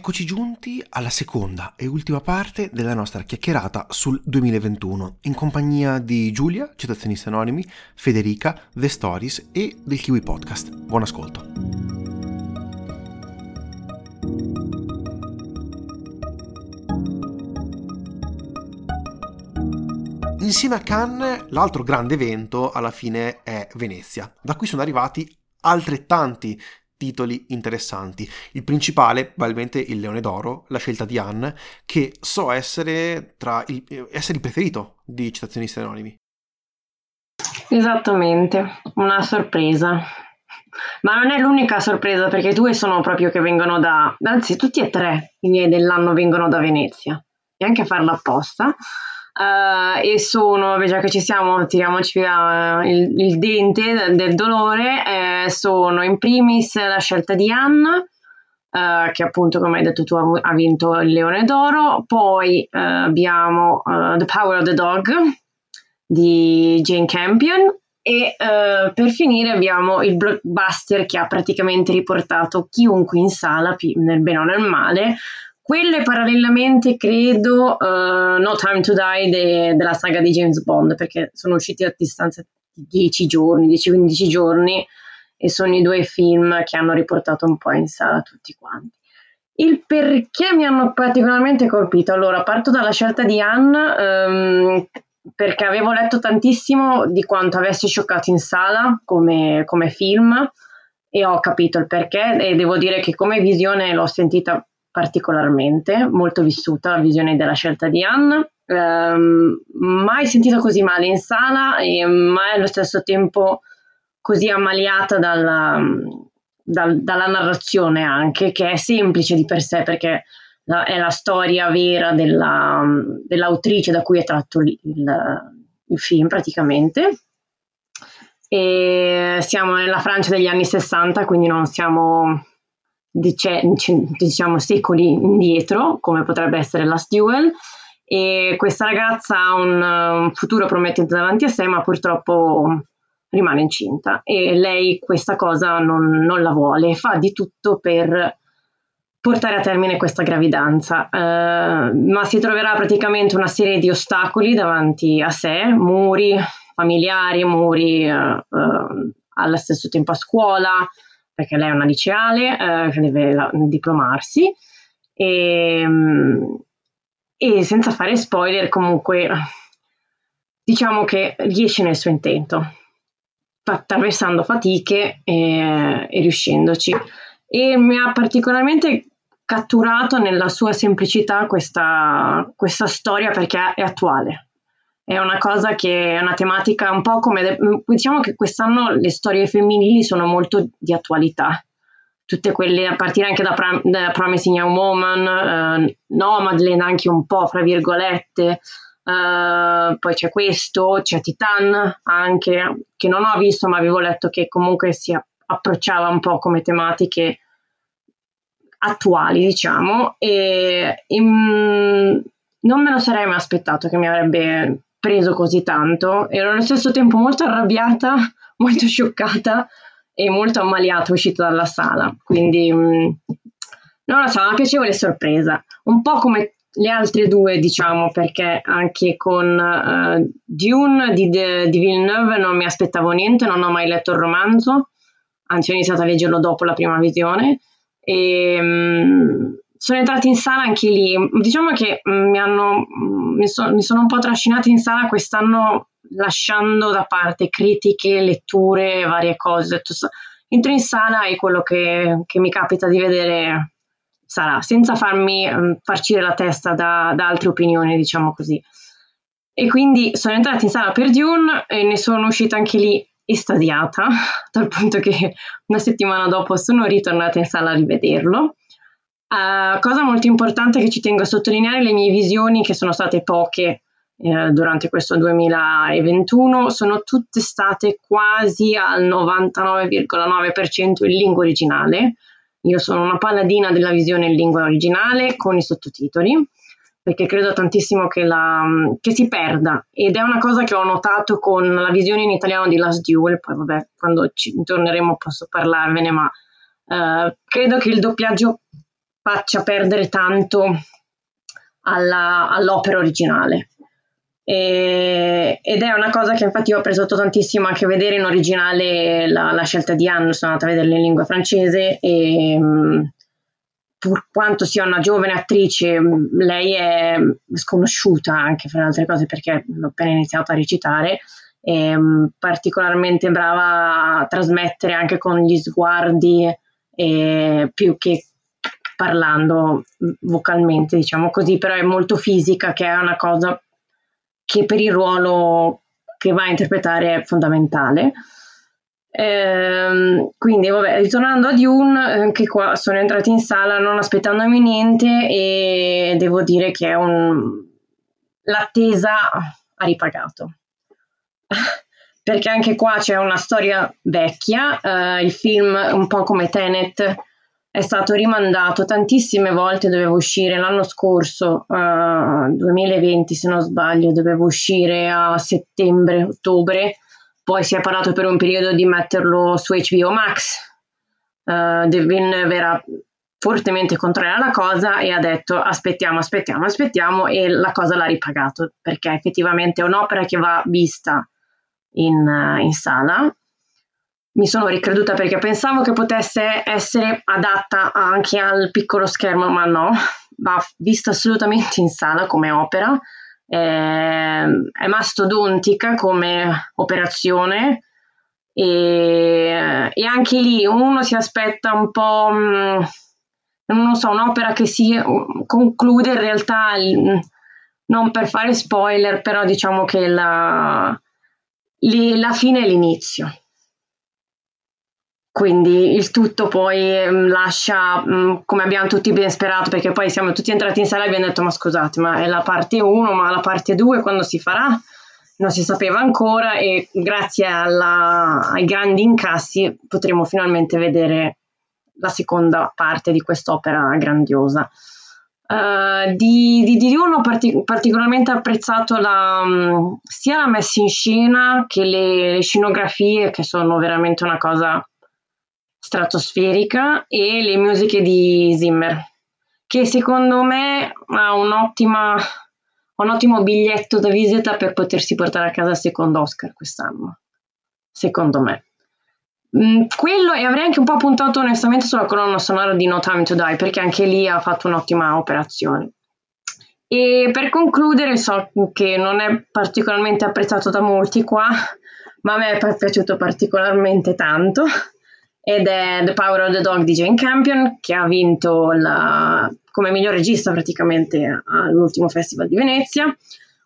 Eccoci giunti alla seconda e ultima parte della nostra chiacchierata sul 2021, in compagnia di Giulia, Citazionisti Anonimi, Federica, The Stories e del Kiwi Podcast. Buon ascolto. Insieme a Cannes, l'altro grande evento alla fine è Venezia, da cui sono arrivati altrettanti titoli interessanti. Il principale, probabilmente il Leone d'Oro, la scelta di Anne, che so essere, tra il, essere il preferito di citazionisti anonimi. Esattamente, una sorpresa. Ma non è l'unica sorpresa perché due sono proprio che vengono da, anzi tutti e tre i miei dell'anno vengono da Venezia e anche a farla apposta. Uh, e sono, già che ci siamo, tiriamoci via il, il dente del, dolore, eh, sono in primis la scelta di Anna, uh, che appunto come hai detto tu ha, ha vinto il Leone d'Oro, poi uh, abbiamo The Power of the Dog di Jane Campion. E per finire abbiamo il blockbuster che ha praticamente riportato chiunque in sala, nel bene o nel male, quelle parallelamente credo uh, No Time to Die de- della saga di James Bond, perché sono usciti a distanza di 10 giorni, 10-15 giorni, e sono i due film che hanno riportato un po' in sala tutti quanti. Il perché mi hanno particolarmente colpito? Allora, parto dalla scelta di Anne, um, perché avevo letto tantissimo di quanto avesse scioccato in sala come, come film e ho capito il perché e devo dire che come visione l'ho sentita particolarmente, molto vissuta la visione della scelta di Anne. Um, mai sentita così male in sala e mai allo stesso tempo così ammaliata dalla, dal, dalla narrazione anche, che è semplice di per sé perché la, è la storia vera della, dell'autrice da cui è tratto il, il, il film praticamente. E siamo nella Francia degli anni 60, quindi non siamo diciamo secoli indietro, come potrebbe essere Last Duel, e questa ragazza ha un, futuro promettente davanti a sé, ma purtroppo rimane incinta. E lei questa cosa non, non la vuole, fa di tutto per portare a termine questa gravidanza, uh, ma si troverà praticamente una serie di ostacoli davanti a sé, muri familiari, muri uh, uh, allo stesso tempo a scuola, perché lei è una liceale eh, che deve la, diplomarsi e, mm, e, senza fare spoiler comunque diciamo che riesce nel suo intento attraversando fatiche e, e riuscendoci. E mi ha particolarmente catturato nella sua semplicità questa, questa storia perché è attuale è una cosa che è una tematica un po' come, mm, diciamo che quest'anno le storie femminili sono molto di attualità, tutte quelle a partire anche da, Pram- da Promising Young Woman, uh, Nomadland anche un po', fra virgolette, uh, poi c'è questo, c'è Titan anche, che non ho visto ma avevo letto che comunque si approcciava un po' come tematiche attuali, diciamo, e in, non me lo sarei mai aspettato che mi avrebbe preso così tanto. Ero allo stesso tempo molto arrabbiata, molto scioccata e molto ammaliata uscita dalla sala. Quindi mm, non lo so, una piacevole sorpresa. Un po' come le altre due, diciamo, perché anche con uh, Dune di, de, di, Villeneuve non mi aspettavo niente, non ho mai letto il romanzo, anzi ho iniziato a leggerlo dopo la prima visione. E, um, sono entrati in sala anche lì. Diciamo che mm, mi, hanno, mm, mi, so, mi sono un po' trascinati in sala quest'anno lasciando da parte critiche, letture, varie cose. Entro in sala e quello che, che mi capita di vedere sarà, senza farmi um, farcire la testa da, da, altre opinioni, diciamo così. E quindi sono entrata in sala per Dune e ne sono uscita anche lì estasiata, dal punto che una settimana dopo sono ritornata in sala a rivederlo. Uh, cosa molto importante che ci tengo a sottolineare, le mie visioni, che sono state poche eh, durante questo 2021, sono tutte state quasi al 99,9% in lingua originale. Io sono una paladina della visione in lingua originale con i sottotitoli, perché credo tantissimo che, la, che si perda ed è una cosa che ho notato con la visione in italiano di Last Duel, poi vabbè, quando ci torneremo posso parlarvene, ma uh, credo che il doppiaggio faccia perdere tanto alla, all'opera originale. E, ed è una cosa che infatti ho preso tantissimo anche vedere in originale la, la scelta di Anne, sono andata a vederla in lingua francese e mm, pur quanto sia una giovane attrice, mm, lei è sconosciuta anche fra le altre cose perché ho appena iniziato a recitare, è mm, particolarmente brava a trasmettere anche con gli sguardi eh, più che parlando vocalmente, diciamo così, però è molto fisica, che è una cosa che per il ruolo che va a interpretare è fondamentale. Ehm, quindi, vabbè, ritornando a Dune, anche qua sono entrati in sala non aspettandomi niente e devo dire che un... l'attesa ha ripagato. Perché anche qua c'è una storia vecchia, eh, il film, un po' come Tenet, è stato rimandato tantissime volte, doveva uscire l'anno scorso, uh, 2020 se non sbaglio, doveva uscire a settembre, ottobre, poi si è parlato per un periodo di metterlo su HBO Max. Uh, Devin era fortemente contraria alla cosa e ha detto aspettiamo, aspettiamo, aspettiamo e la cosa l'ha ripagato perché effettivamente è un'opera che va vista in, uh, in sala mi sono ricreduta perché pensavo che potesse essere adatta anche al piccolo schermo, ma no, va vista assolutamente in sala come opera, è, è mastodontica come operazione. E, e, anche lì uno si aspetta un po', mm, non so, un'opera che si conclude in realtà, non per fare spoiler, però diciamo che la, la fine è l'inizio quindi il tutto poi mm, lascia, mm, come abbiamo tutti ben sperato, perché poi siamo tutti entrati in sala e abbiamo detto ma scusate, ma è la parte 1, ma la parte 2 quando si farà? Non si sapeva ancora e grazie alla, ai grandi incassi potremo finalmente vedere la seconda parte di quest'opera grandiosa. Uh, di, di, di uno partic- particolarmente apprezzato la, um, sia la messa in scena che le, le scenografie che sono veramente una cosa stratosferica e le musiche di Zimmer, che secondo me ha un'ottima, un ottimo biglietto da visita per potersi portare a casa il secondo Oscar quest'anno, secondo me. Mm, quello e avrei anche un po' puntato onestamente sulla colonna sonora di No Time to Die perché anche lì ha fatto un'ottima operazione. E per concludere, so che non è particolarmente apprezzato da molti qua, ma a me è piaciuto particolarmente tanto ed è The Power of the Dog di Jane Campion che ha vinto la, come miglior regista praticamente all'ultimo festival di Venezia.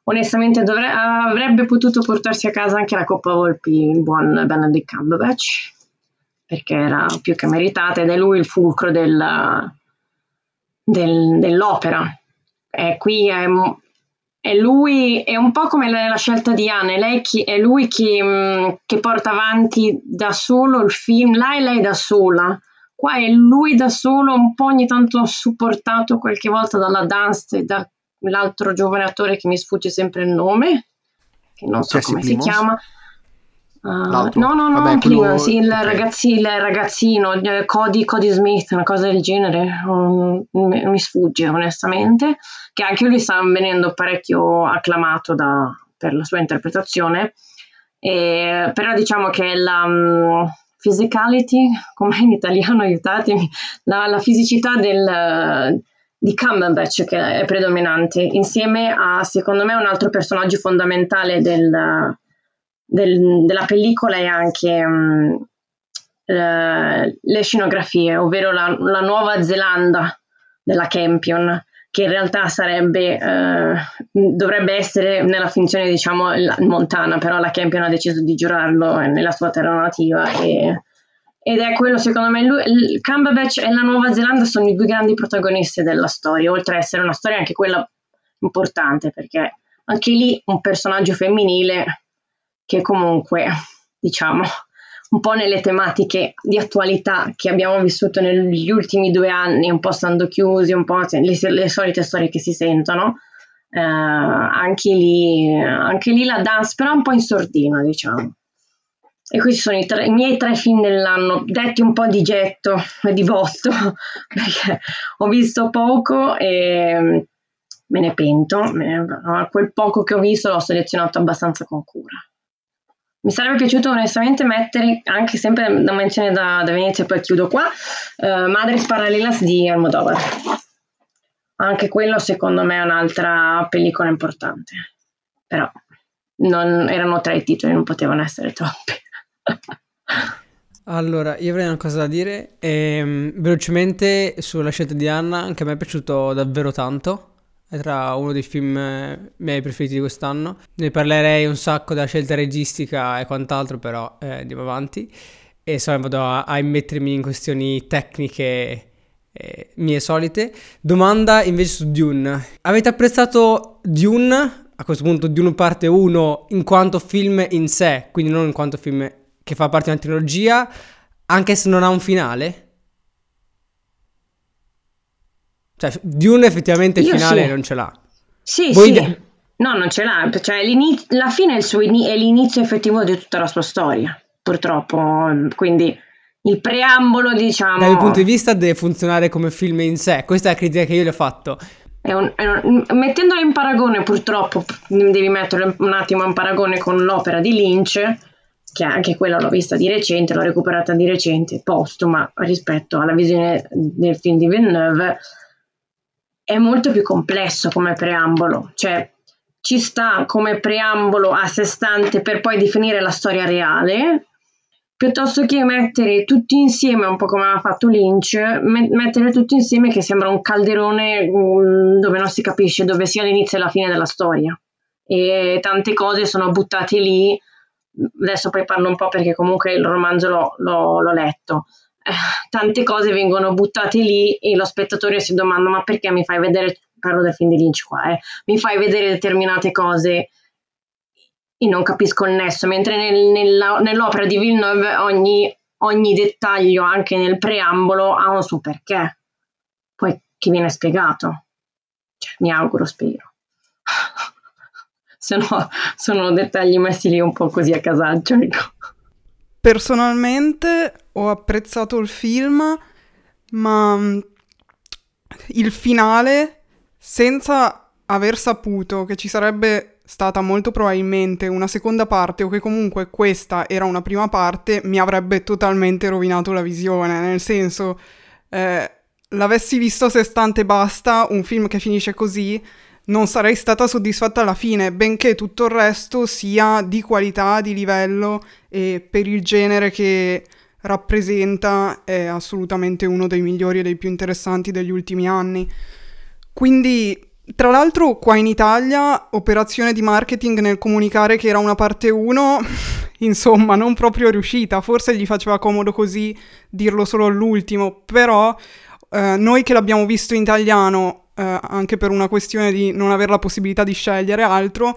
Onestamente dovre- avrebbe potuto portarsi a casa anche la Coppa Volpi il buon Benedict Cumberbatch perché era più che meritata ed è lui il fulcro del, del, dell'opera. E qui è è lui, è un po' come la, la scelta di Anne, lei chi, è lui che, mm, che, porta avanti da solo il film, là è lei da sola, qua è lui da solo, un po' ogni tanto supportato qualche volta dalla Dunst e dall'altro giovane attore che mi sfugge sempre il nome, che non so Jesse come Plimos. si chiama. Uh, no, no, no, Vabbè, quello... sì, il, okay. ragazzi, il ragazzino, Cody, Cody, Smith, una cosa del genere, um, mi, mi, sfugge onestamente, che anche lui sta venendo parecchio acclamato da, per la sua interpretazione, e, però diciamo che la um, physicality, come in italiano aiutatemi, la, la fisicità del, di Cumberbatch che è predominante, insieme a secondo me un altro personaggio fondamentale del del, della pellicola è anche um, le, le scenografie, ovvero la, la, Nuova Zelanda della Campion, che in realtà sarebbe, eh, dovrebbe essere nella finzione diciamo montana, però la Campion ha deciso di giurarlo nella sua terra nativa e, ed è quello secondo me, lui, il Cumberbatch e la Nuova Zelanda sono i due grandi protagonisti della storia, oltre ad essere una storia anche quella importante perché anche lì un personaggio femminile che comunque, diciamo, un po' nelle tematiche di attualità che abbiamo vissuto negli ultimi due anni, un po' stando chiusi, un po' le, le solite storie che si sentono, eh, anche, lì, anche lì la dance, però un po' in sordina, diciamo. E questi sono i, tre, i, miei tre film dell'anno, detti un po' di getto e di botto, perché ho visto poco e me ne pento. Me, quel poco che ho visto l'ho selezionato abbastanza con cura. Mi sarebbe piaciuto onestamente mettere, anche sempre da menzione da, da Venezia, poi chiudo qua, uh, Madres Paralelas di Almodovar. Anche quello secondo me è un'altra pellicola importante, però non, erano tre i titoli, non potevano essere troppi. Allora, io avrei una cosa da dire. Ehm, velocemente sulla scelta di Anna, anche a me è piaciuto davvero tanto. Tra uno dei film eh, miei preferiti di quest'anno. Ne parlerei un sacco della scelta registica e quant'altro, però eh, andiamo avanti. E insomma vado a, a immettermi in questioni tecniche eh, mie solite. Domanda invece su Dune. Avete apprezzato Dune? A questo punto Dune parte 1 in quanto film in sé, quindi non in quanto film che fa parte di una trilogia, anche se non ha un finale? Cioè, Dune effettivamente il finale sì. non ce l'ha. Sì, Voi sì. De- no, non ce l'ha. Cioè, la fine è, suo, è l'inizio effettivo di tutta la sua storia, purtroppo. Quindi il preambolo, diciamo... Dal punto di vista deve funzionare come film in sé. Questa è la critica che io gli ho fatto. È un, è un, mettendolo in paragone, purtroppo, devi metterlo un attimo in paragone con l'opera di Lynch che anche quella l'ho vista di recente, l'ho recuperata di recente, postuma rispetto alla visione del film di Villeneuve, è molto più complesso come preambolo, cioè ci sta come preambolo a sé stante per poi definire la storia reale, piuttosto che mettere tutti insieme, un po' come ha fatto Lynch, mettere tutti insieme che sembra un calderone um, dove non si capisce dove sia l'inizio e la fine della storia. E tante cose sono buttate lì adesso poi parlo un po' perché comunque il romanzo l'ho, l'ho, l'ho letto. Eh, tante cose vengono buttate lì e lo spettatore si domanda ma perché mi fai vedere, parlo del film di Lynch qua, eh, mi fai vedere determinate cose e non capisco il nesso, mentre nel, nella, nell'opera di Villeneuve ogni, ogni dettaglio, anche nel preambolo, ha un suo perché, poi che viene spiegato. Cioè, mi auguro, spero se no sono dettagli messi lì un po' così a casaccio. Ecco. Personalmente ho apprezzato il film, ma mm, il finale, senza aver saputo che ci sarebbe stata molto probabilmente una seconda parte o che comunque questa era una prima parte, mi avrebbe totalmente rovinato la visione, nel senso... Eh, l'avessi visto a sé stante e basta, un film che finisce così, non sarei stata soddisfatta alla fine, benché tutto il resto sia di qualità, di livello e per il genere che rappresenta è assolutamente uno dei migliori e dei più interessanti degli ultimi anni. Quindi, tra l'altro, qua in Italia, operazione di marketing nel comunicare che era una parte 1, insomma, non proprio riuscita. Forse gli faceva comodo così dirlo solo all'ultimo, però eh, noi che l'abbiamo visto in italiano eh, anche per una questione di non avere la possibilità di scegliere altro,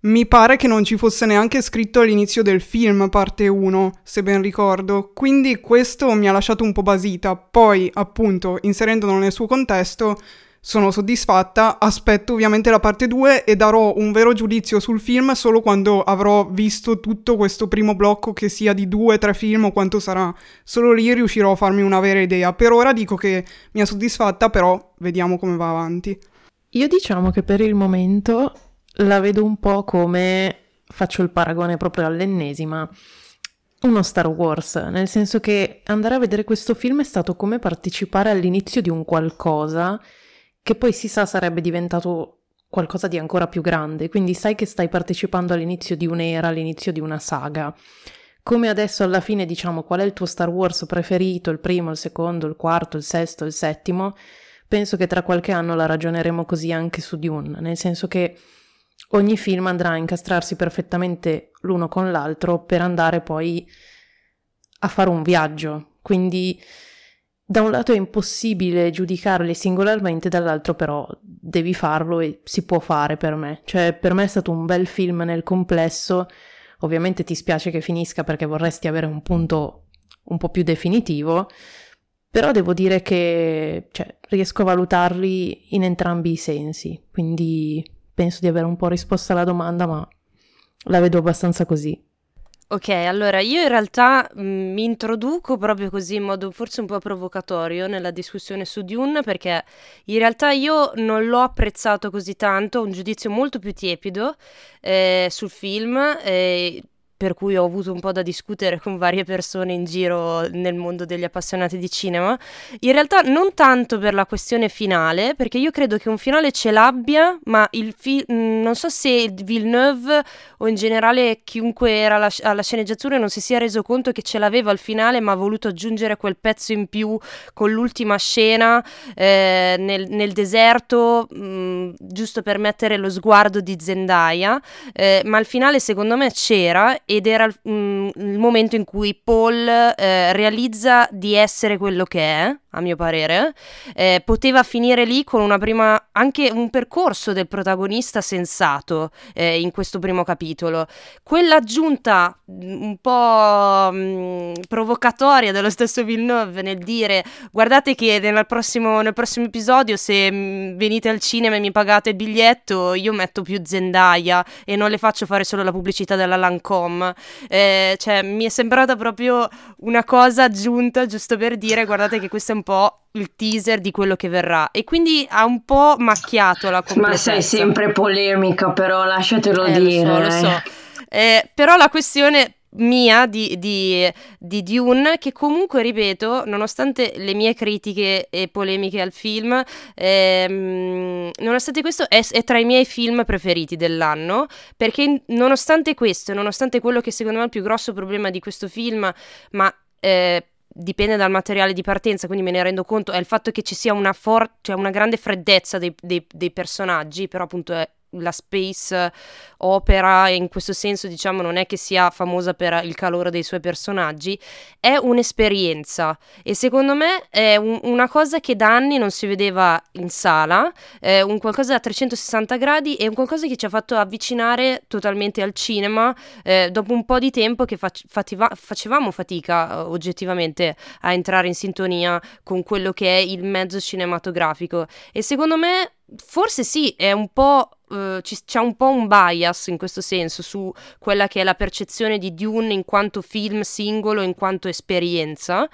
mi pare che non ci fosse neanche scritto all'inizio del film, parte 1, se ben ricordo. Quindi questo mi ha lasciato un po' basita. Poi, appunto, inserendolo nel suo contesto, sono soddisfatta, aspetto ovviamente la parte 2 e darò un vero giudizio sul film solo quando avrò visto tutto questo primo blocco che sia di due, o tre film o quanto sarà. Solo lì riuscirò a farmi una vera idea. Per ora dico che mi ha soddisfatta, però vediamo come va avanti. Io diciamo che per il momento la vedo un po' come faccio il paragone proprio all'ennesima uno Star Wars, nel senso che andare a vedere questo film è stato come partecipare all'inizio di un qualcosa che poi si sa sarebbe diventato qualcosa di ancora più grande, quindi sai che stai partecipando all'inizio di un'era, all'inizio di una saga. Come adesso alla fine diciamo qual è il tuo Star Wars preferito, il primo, il secondo, il quarto, il sesto, il settimo, penso che tra qualche anno la ragioneremo così anche su Dune, nel senso che ogni film andrà a incastrarsi perfettamente l'uno con l'altro per andare poi a fare un viaggio. Quindi da un lato è impossibile giudicarli singolarmente, dall'altro però devi farlo e si può fare per me. Cioè, per me è stato un bel film nel complesso. Ovviamente ti spiace che finisca perché vorresti avere un punto un po' più definitivo, però devo dire che cioè, riesco a valutarli in entrambi i sensi, quindi penso di aver un po' risposto alla domanda, ma la vedo abbastanza così. Ok, allora io in realtà mh, mi introduco proprio così in modo forse un po' provocatorio nella discussione su Dune perché in realtà io non l'ho apprezzato così tanto, ho un giudizio molto più tiepido eh, sul film. Eh, per cui ho avuto un po' da discutere con varie persone in giro nel mondo degli appassionati di cinema. In realtà non tanto per la questione finale, perché io credo che un finale ce l'abbia, ma il film non so se Villeneuve o in generale chiunque era alla, alla sceneggiatura non si sia reso conto che ce l'aveva al finale, ma ha voluto aggiungere quel pezzo in più con l'ultima scena eh, nel, nel, deserto, mh, giusto per mettere lo sguardo di Zendaya, eh, ma al finale secondo me c'era ed era mh, mm, il momento in cui Paul eh, realizza di essere quello che è, a mio parere, eh, poteva finire lì con una prima, anche un percorso del protagonista sensato eh, in questo primo capitolo. Quell'aggiunta mm, un po' mh, mm, provocatoria dello stesso Villeneuve nel dire guardate che nel prossimo, nel prossimo episodio se mh, venite al cinema e mi pagate il biglietto io metto più Zendaya e non le faccio fare solo la pubblicità della Lancome Tom. Eh, cioè, mi è sembrata proprio una cosa aggiunta giusto per dire guardate che questo è un po' il teaser di quello che verrà e quindi ha un po' macchiato la completezza. Ma sei sempre polemica però, lasciatelo eh, dire. Lo so, lo so. Eh, però la questione mia di, di, di, Dune che comunque ripeto nonostante le mie critiche e polemiche al film ehm, nonostante questo è, è, tra i miei film preferiti dell'anno perché nonostante questo nonostante quello che secondo me è il più grosso problema di questo film ma eh, dipende dal materiale di partenza, quindi me ne rendo conto, è il fatto che ci sia una, for- cioè una grande freddezza dei, dei, dei personaggi, però appunto è la space opera in questo senso diciamo non è che sia famosa per il calore dei suoi personaggi è un'esperienza e secondo me è un, una cosa che da anni non si vedeva in sala è un qualcosa da 360 gradi e un qualcosa che ci ha fatto avvicinare totalmente al cinema eh, dopo un po' di tempo che fac- fativa- facevamo fatica eh, oggettivamente a entrare in sintonia con quello che è il mezzo cinematografico e secondo me forse sì, è un po'. Uh, c'è un po' un bias in questo senso su quella che è la percezione di Dune in quanto film singolo, in quanto esperienza.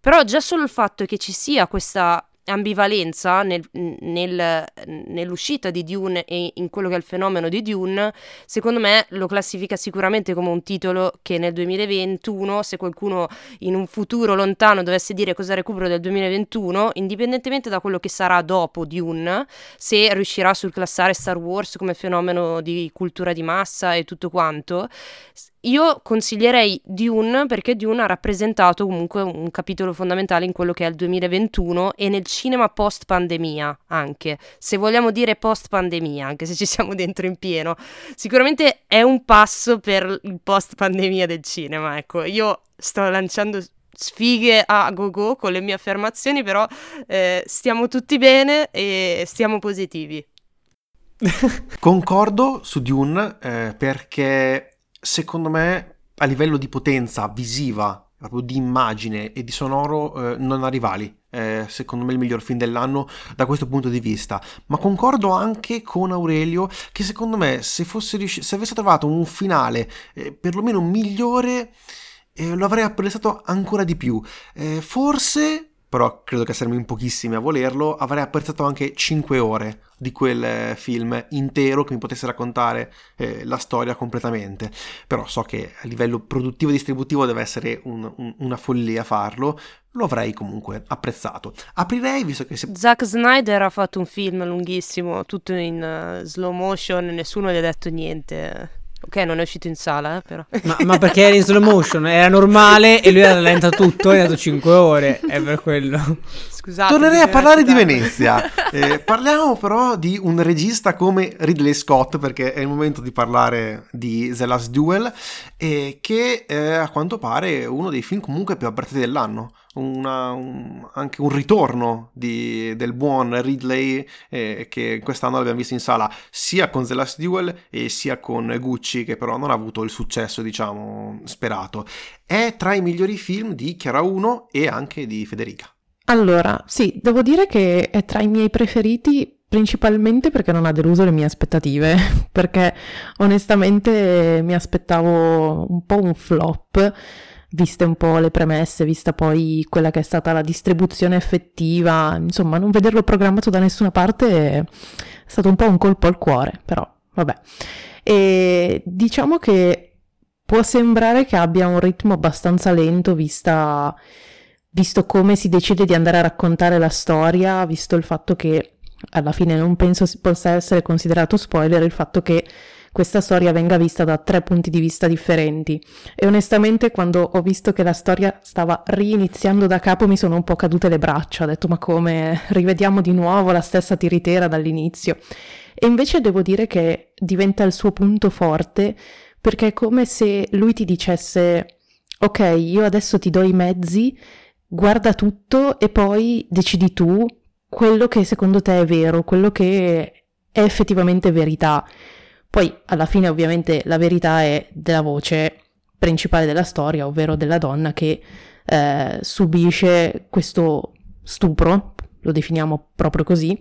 Però già solo il fatto che ci sia questa ambivalenza nel, nel, nell'uscita di Dune e in quello che è il fenomeno di Dune, secondo me lo classifica sicuramente come un titolo che nel 2021, se qualcuno in un futuro lontano dovesse dire cosa recupero del 2021, indipendentemente da quello che sarà dopo Dune, se riuscirà a surclassare Star Wars come fenomeno di cultura di massa e tutto quanto, io consiglierei Dune perché Dune ha rappresentato comunque un capitolo fondamentale in quello che è il 2021 e nel cinema post pandemia anche, se vogliamo dire post pandemia, anche se ci siamo dentro in pieno. Sicuramente è un passo per il post pandemia del cinema, ecco. Io sto lanciando sfighe a go-go con le mie affermazioni, però eh, stiamo tutti bene e stiamo positivi. Concordo su Dune eh, perché secondo me a livello di potenza visiva, proprio di immagine e di sonoro eh, non ha rivali. Eh, secondo me il miglior film dell'anno da questo punto di vista. Ma concordo anche con Aurelio che secondo me se, fosse riusci- se avesse trovato un finale eh, perlomeno migliore eh, lo avrei apprezzato ancora di più. Eh, forse però credo che saremmo in pochissimi a volerlo, avrei apprezzato anche 5 ore di quel eh, film intero che mi potesse raccontare eh, la storia completamente. Però so che a livello produttivo e distributivo deve essere un, un, una follia farlo, lo avrei comunque apprezzato. Aprirei, visto che... Se... Zack Snyder ha fatto un film lunghissimo, tutto in uh, slow motion, nessuno gli ha detto niente. Ok, non è uscito in sala, eh, però. Ma, ma, perché era in slow motion? Era normale e lui ha rallenta tutto, è dato 5 ore, è per quello. Scusate. Tornerei a parlare di Venezia. Eh, parliamo però di un regista come Ridley Scott, perché è il momento di parlare di The Last Duel, eh, che è a quanto pare uno dei film comunque più apprezzati dell'anno una, un, anche un ritorno di, del buon Ridley eh, che quest'anno l'abbiamo visto in sala sia con The Last Duel e sia con Gucci che però non ha avuto il successo diciamo sperato. È tra i migliori film di Chiara 1 e anche di Federica. Allora, sì, devo dire che è tra i miei preferiti principalmente perché non ha deluso le mie aspettative, perché onestamente mi aspettavo un po' un flop, viste un po' le premesse, vista poi quella che è stata la distribuzione effettiva, insomma, non vederlo programmato da nessuna parte è stato un po' un colpo al cuore, però vabbè. E diciamo che può sembrare che abbia un ritmo abbastanza lento vista visto come si decide di andare a raccontare la storia, visto il fatto che alla fine non penso possa essere considerato spoiler il fatto che questa storia venga vista da tre punti di vista differenti. E onestamente quando ho visto che la storia stava riniziando da capo mi sono un po' cadute le braccia, ho detto ma come? Rivediamo di nuovo la stessa tiritera dall'inizio. E invece devo dire che diventa il suo punto forte perché è come se lui ti dicesse ok io adesso ti do i mezzi guarda tutto e poi decidi tu quello che secondo te è vero, quello che è effettivamente verità. Poi alla fine ovviamente la verità è della voce principale della storia, ovvero della donna che eh, subisce questo stupro, lo definiamo proprio così,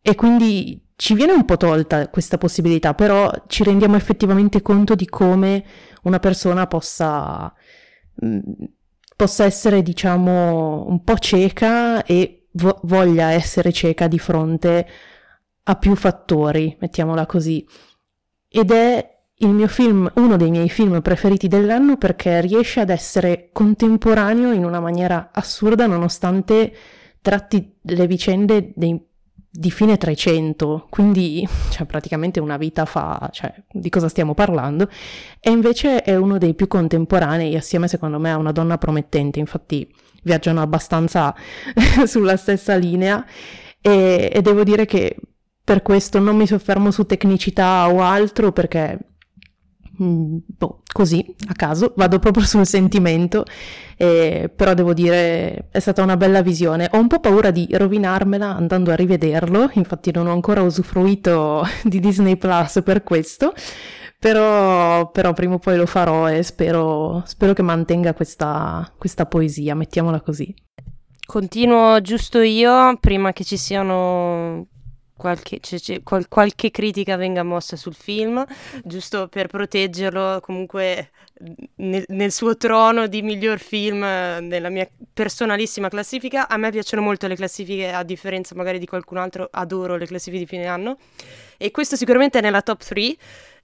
e quindi ci viene un po' tolta questa possibilità, però ci rendiamo effettivamente conto di come una persona possa mh, mm, possa essere, diciamo, un po' cieca e vo- voglia essere cieca di fronte a più fattori, mettiamola così. Ed è il mio film, uno dei miei film preferiti dell'anno perché riesce ad essere contemporaneo in una maniera assurda nonostante tratti le vicende dei di fine 300, quindi cioè, praticamente una vita fa, cioè, di cosa stiamo parlando, e invece è uno dei più contemporanei, assieme secondo me a una donna promettente, infatti viaggiano abbastanza sulla stessa linea e, e devo dire che per questo non mi soffermo su tecnicità o altro perché Mm, boh, così a caso, vado proprio sul sentimento, eh, però devo dire è stata una bella visione. Ho un po' paura di rovinarmela andando a rivederlo, infatti non ho ancora usufruito di Disney Plus per questo, però, però prima o poi lo farò e spero, spero che mantenga questa, questa poesia, mettiamola così. Continuo giusto io, prima che ci siano qualche, c- c- qual- qualche critica venga mossa sul film, giusto per proteggerlo comunque nel, nel, suo trono di miglior film nella mia personalissima classifica. A me piacciono molto le classifiche, a differenza magari di qualcun altro, adoro le classifiche di fine anno e questo sicuramente è nella top 3.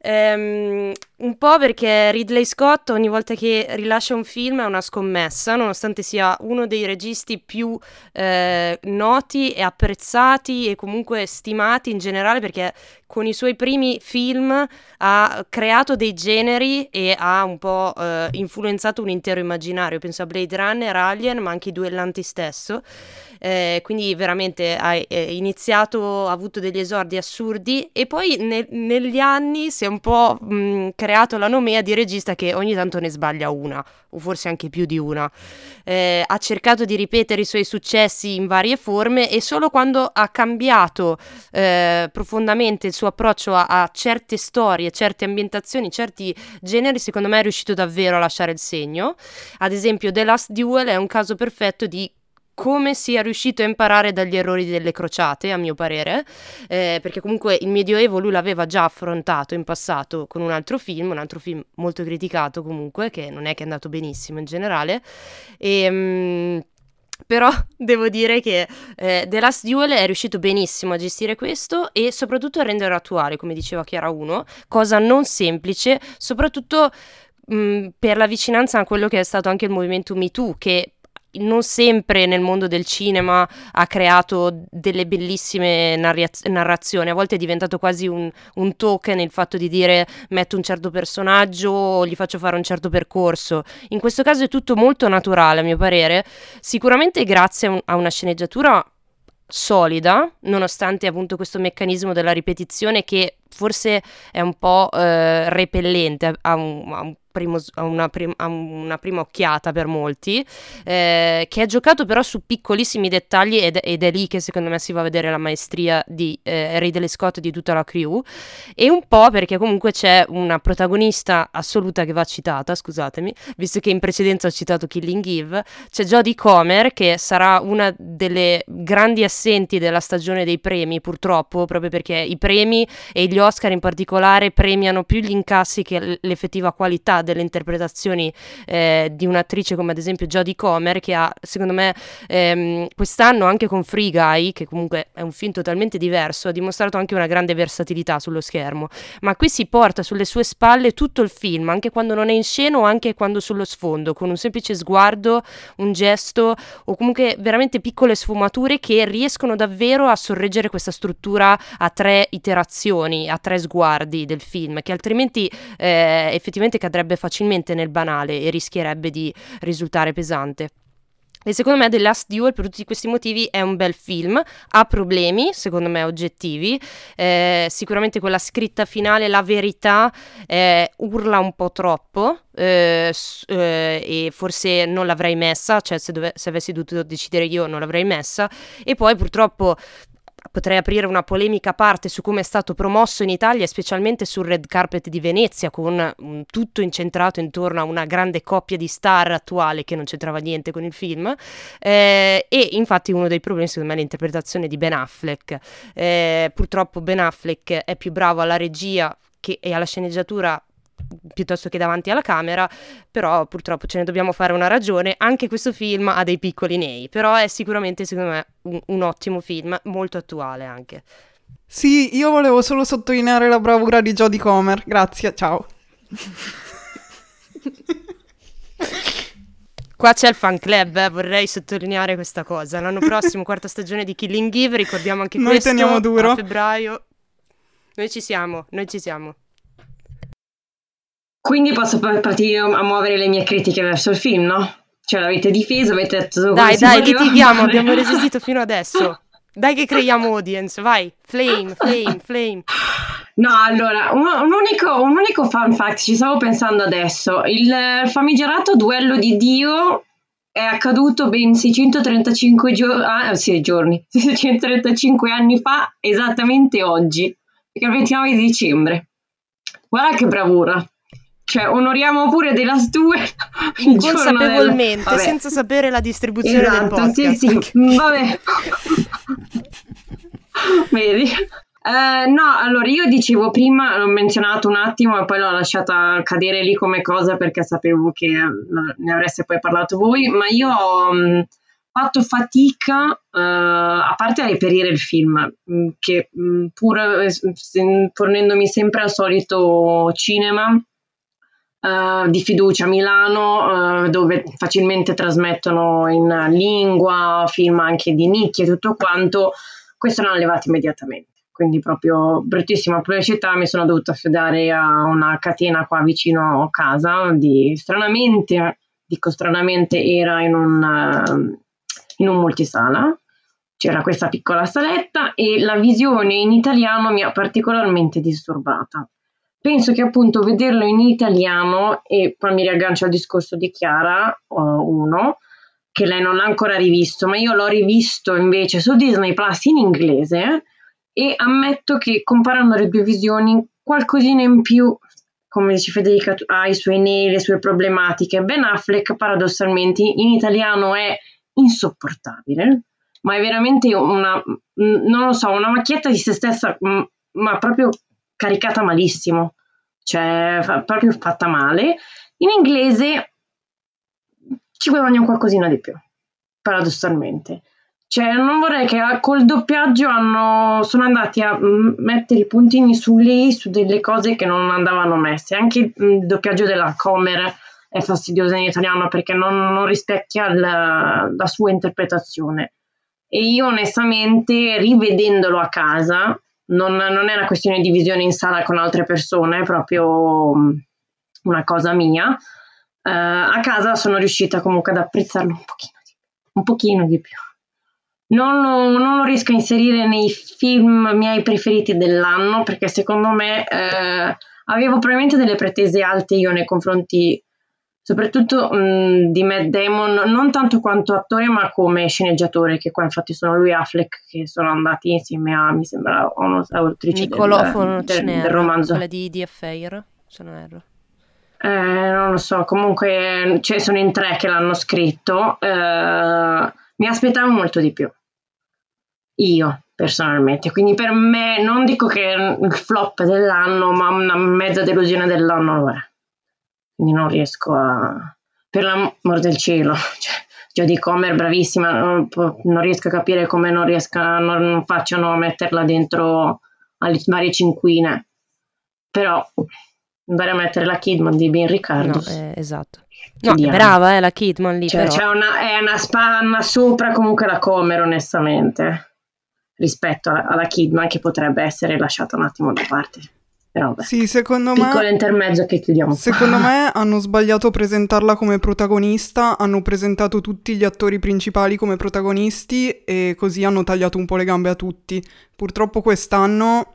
Um, un po' perché Ridley Scott ogni volta che rilascia un film è una scommessa, nonostante sia uno dei registi più eh, noti e apprezzati e comunque stimati in generale perché con i suoi primi film ha creato dei generi e ha un po' eh, influenzato un intero immaginario. Penso a Blade Runner, Alien, ma anche i duellanti stesso. Eh, quindi veramente ha eh, iniziato, ha avuto degli esordi assurdi e poi ne- negli anni si è un po' mh, creato la nomea di regista che ogni tanto ne sbaglia una, o forse anche più di una. Eh, ha cercato di ripetere i suoi successi in varie forme e solo quando ha cambiato eh, profondamente il suo approccio a, a certe storie, certe ambientazioni, certi generi, secondo me è riuscito davvero a lasciare il segno. Ad esempio, The Last Duel è un caso perfetto di come sia riuscito a imparare dagli errori delle crociate, a mio parere, eh, perché comunque il Medioevo lui l'aveva già affrontato in passato con un altro film, un altro film molto criticato comunque, che non è che è andato benissimo in generale, e... Um, però devo dire che eh, The Last Duel è riuscito benissimo a gestire questo e soprattutto a renderlo attuale, come diceva Chiara 1, cosa non semplice, soprattutto mh, per la vicinanza a quello che è stato anche il movimento MeToo, che non sempre nel mondo del cinema ha creato delle bellissime narraz- narrazioni, a volte è diventato quasi un, un, token il fatto di dire metto un certo personaggio o gli faccio fare un certo percorso. In questo caso è tutto molto naturale a mio parere, sicuramente grazie a, un, a una sceneggiatura solida, nonostante appunto questo meccanismo della ripetizione che forse è un po' eh, repellente, ha un, ha un primo, a, una prim- a una prima occhiata per molti, eh, che è giocato però su piccolissimi dettagli ed, ed, è lì che secondo me si va a vedere la maestria di eh, Ridley Scott e di tutta la crew, e un po' perché comunque c'è una protagonista assoluta che va citata, scusatemi, visto che in precedenza ho citato Killing Eve, c'è Jodie Comer che sarà una delle grandi assenti della stagione dei premi purtroppo, proprio perché i premi e gli Oscar in particolare premiano più gli incassi che l'effettiva qualità delle interpretazioni eh, di un'attrice come ad esempio Jodie Comer che ha secondo me ehm, quest'anno anche con Free Guy che comunque è un film totalmente diverso ha dimostrato anche una grande versatilità sullo schermo. Ma qui si porta sulle sue spalle tutto il film anche quando non è in scena o anche quando sullo sfondo con un semplice sguardo un gesto o comunque veramente piccole sfumature che riescono davvero a sorreggere questa struttura a tre iterazioni a tre sguardi del film che altrimenti eh, effettivamente cadrebbe facilmente nel banale e rischierebbe di risultare pesante. E secondo me The Last Duel per tutti questi motivi è un bel film, ha problemi secondo me oggettivi, eh, sicuramente quella scritta finale, la verità, eh, urla un po' troppo eh, eh e forse non l'avrei messa, cioè se, dove- se avessi dovuto decidere io non l'avrei messa. E poi purtroppo Potrei aprire una polemica a parte su come è stato promosso in Italia, specialmente sul red carpet di Venezia, con um, tutto incentrato intorno a una grande coppia di star attuale che non c'entrava niente con il film. Eh, e infatti uno dei problemi, secondo me, è l'interpretazione di Ben Affleck. Eh, purtroppo Ben Affleck è più bravo alla regia che, e alla sceneggiatura piuttosto che davanti alla camera, però purtroppo ce ne dobbiamo fare una ragione. Anche questo film ha dei piccoli nei, però è sicuramente secondo me un, un ottimo film, molto attuale anche. Sì, io volevo solo sottolineare la bravura di Jodie Comer. Grazie, ciao. Qua c'è il fan club, eh, vorrei sottolineare questa cosa. L'anno prossimo, quarta stagione di Killing Eve, ricordiamo anche noi questo. Noi teniamo duro. A febbraio. Noi ci siamo, noi ci siamo. Quindi posso partire a muovere le mie critiche verso il film, no? Cioè l'avete difeso, avete detto... Dai, dai, litighiamo, abbiamo resistito fino adesso. Dai che creiamo audience, vai, flame, flame, flame. No, allora, un, un, unico, un unico fun fact, ci stavo pensando adesso. Il famigerato duello di Dio è accaduto ben 635 gio- ah, sì, giorni, 635 anni fa, esattamente oggi, perché il 29 di dicembre. Guarda che bravura cioè onoriamo pure della Last 2 inconsapevolmente senza sapere la distribuzione esatto, del podcast. sì, sì. Mm, vabbè. Vedi? Eh, no, allora io dicevo prima, l'ho menzionato un attimo e poi l'ho lasciata cadere lì come cosa perché sapevo che ne avreste poi parlato voi, ma io ho mh, mm, fatto fatica, uh, a parte a reperire il film, mh, mm, che mh, pur eh, fornendomi sempre al solito cinema, Uh, di fiducia a Milano, uh, dove facilmente trasmettono in lingua, film anche di nicchie e tutto quanto, questo l'hanno levato immediatamente. Quindi proprio bruttissima pubblicità, mi sono dovuta affidare a una catena qua vicino a casa, di stranamente, dico stranamente, era in un, uh, in un multisala, c'era questa piccola saletta e la visione in italiano mi ha particolarmente disturbata penso che appunto vederlo in italiano, e poi mi riaggancio al discorso di Chiara, uh, uno, che lei non l'ha ancora rivisto, ma io l'ho rivisto invece su Disney Plus in inglese e ammetto che comparando le due visioni qualcosina in più, come dice Federica, ha i suoi nei, le sue problematiche. Ben Affleck paradossalmente in italiano è insopportabile, ma è veramente una, non lo so, una macchietta di se stessa, ma proprio caricata malissimo, cioè fa, proprio fatta male. In inglese ci guadagna qualcosina di più, paradossalmente. Cioè, non vorrei che col doppiaggio hanno, sono andati a mettere i puntini su lì, su delle cose che non andavano messe. Anche il doppiaggio della Comer è fastidioso in italiano perché non, non rispecchia la, la sua interpretazione. E io onestamente, rivedendolo a casa, non, non, è una questione di visione in sala con altre persone, è proprio mm, una cosa mia. Uh, a casa sono riuscita comunque ad apprezzarlo un pochino di più. Un pochino di più. Non non lo riesco a inserire nei film miei preferiti dell'anno perché secondo me eh, avevo probabilmente delle pretese alte io nei confronti soprattutto mh, di Matt Damon, non tanto quanto attore ma come sceneggiatore, che qua infatti sono lui e Affleck che sono andati insieme a, mi sembra, un'autrice Nicolofono del, del, del romanzo. Quella di The Affair, se non erro. Eh, non lo so, comunque cioè, sono in tre che l'hanno scritto. Eh, mi aspettavo molto di più. Io, personalmente. Quindi per me, non dico che è il flop dell'anno, ma una mezza delusione dell'anno lo è. Quindi non riesco a... Per l'amor del cielo. Cioè, Jodie Comer, bravissima, non, non, riesco a capire come non, riesca, non, non facciano metterla dentro alle varie cinquine. Però andare a mettere la Kidman di Ben Riccardo. No, eh, esatto. No, è brava eh, la Kidman lì. Cioè, c'è una, è una spanna sopra comunque la Comer, onestamente, rispetto alla Kidman che potrebbe essere lasciata un attimo da parte. Però beh, sì, secondo piccolo me... intermezzo che chiudiamo. Secondo me hanno sbagliato a presentarla come protagonista, hanno presentato tutti gli attori principali come protagonisti e così hanno tagliato un po' le gambe a tutti. Purtroppo quest'anno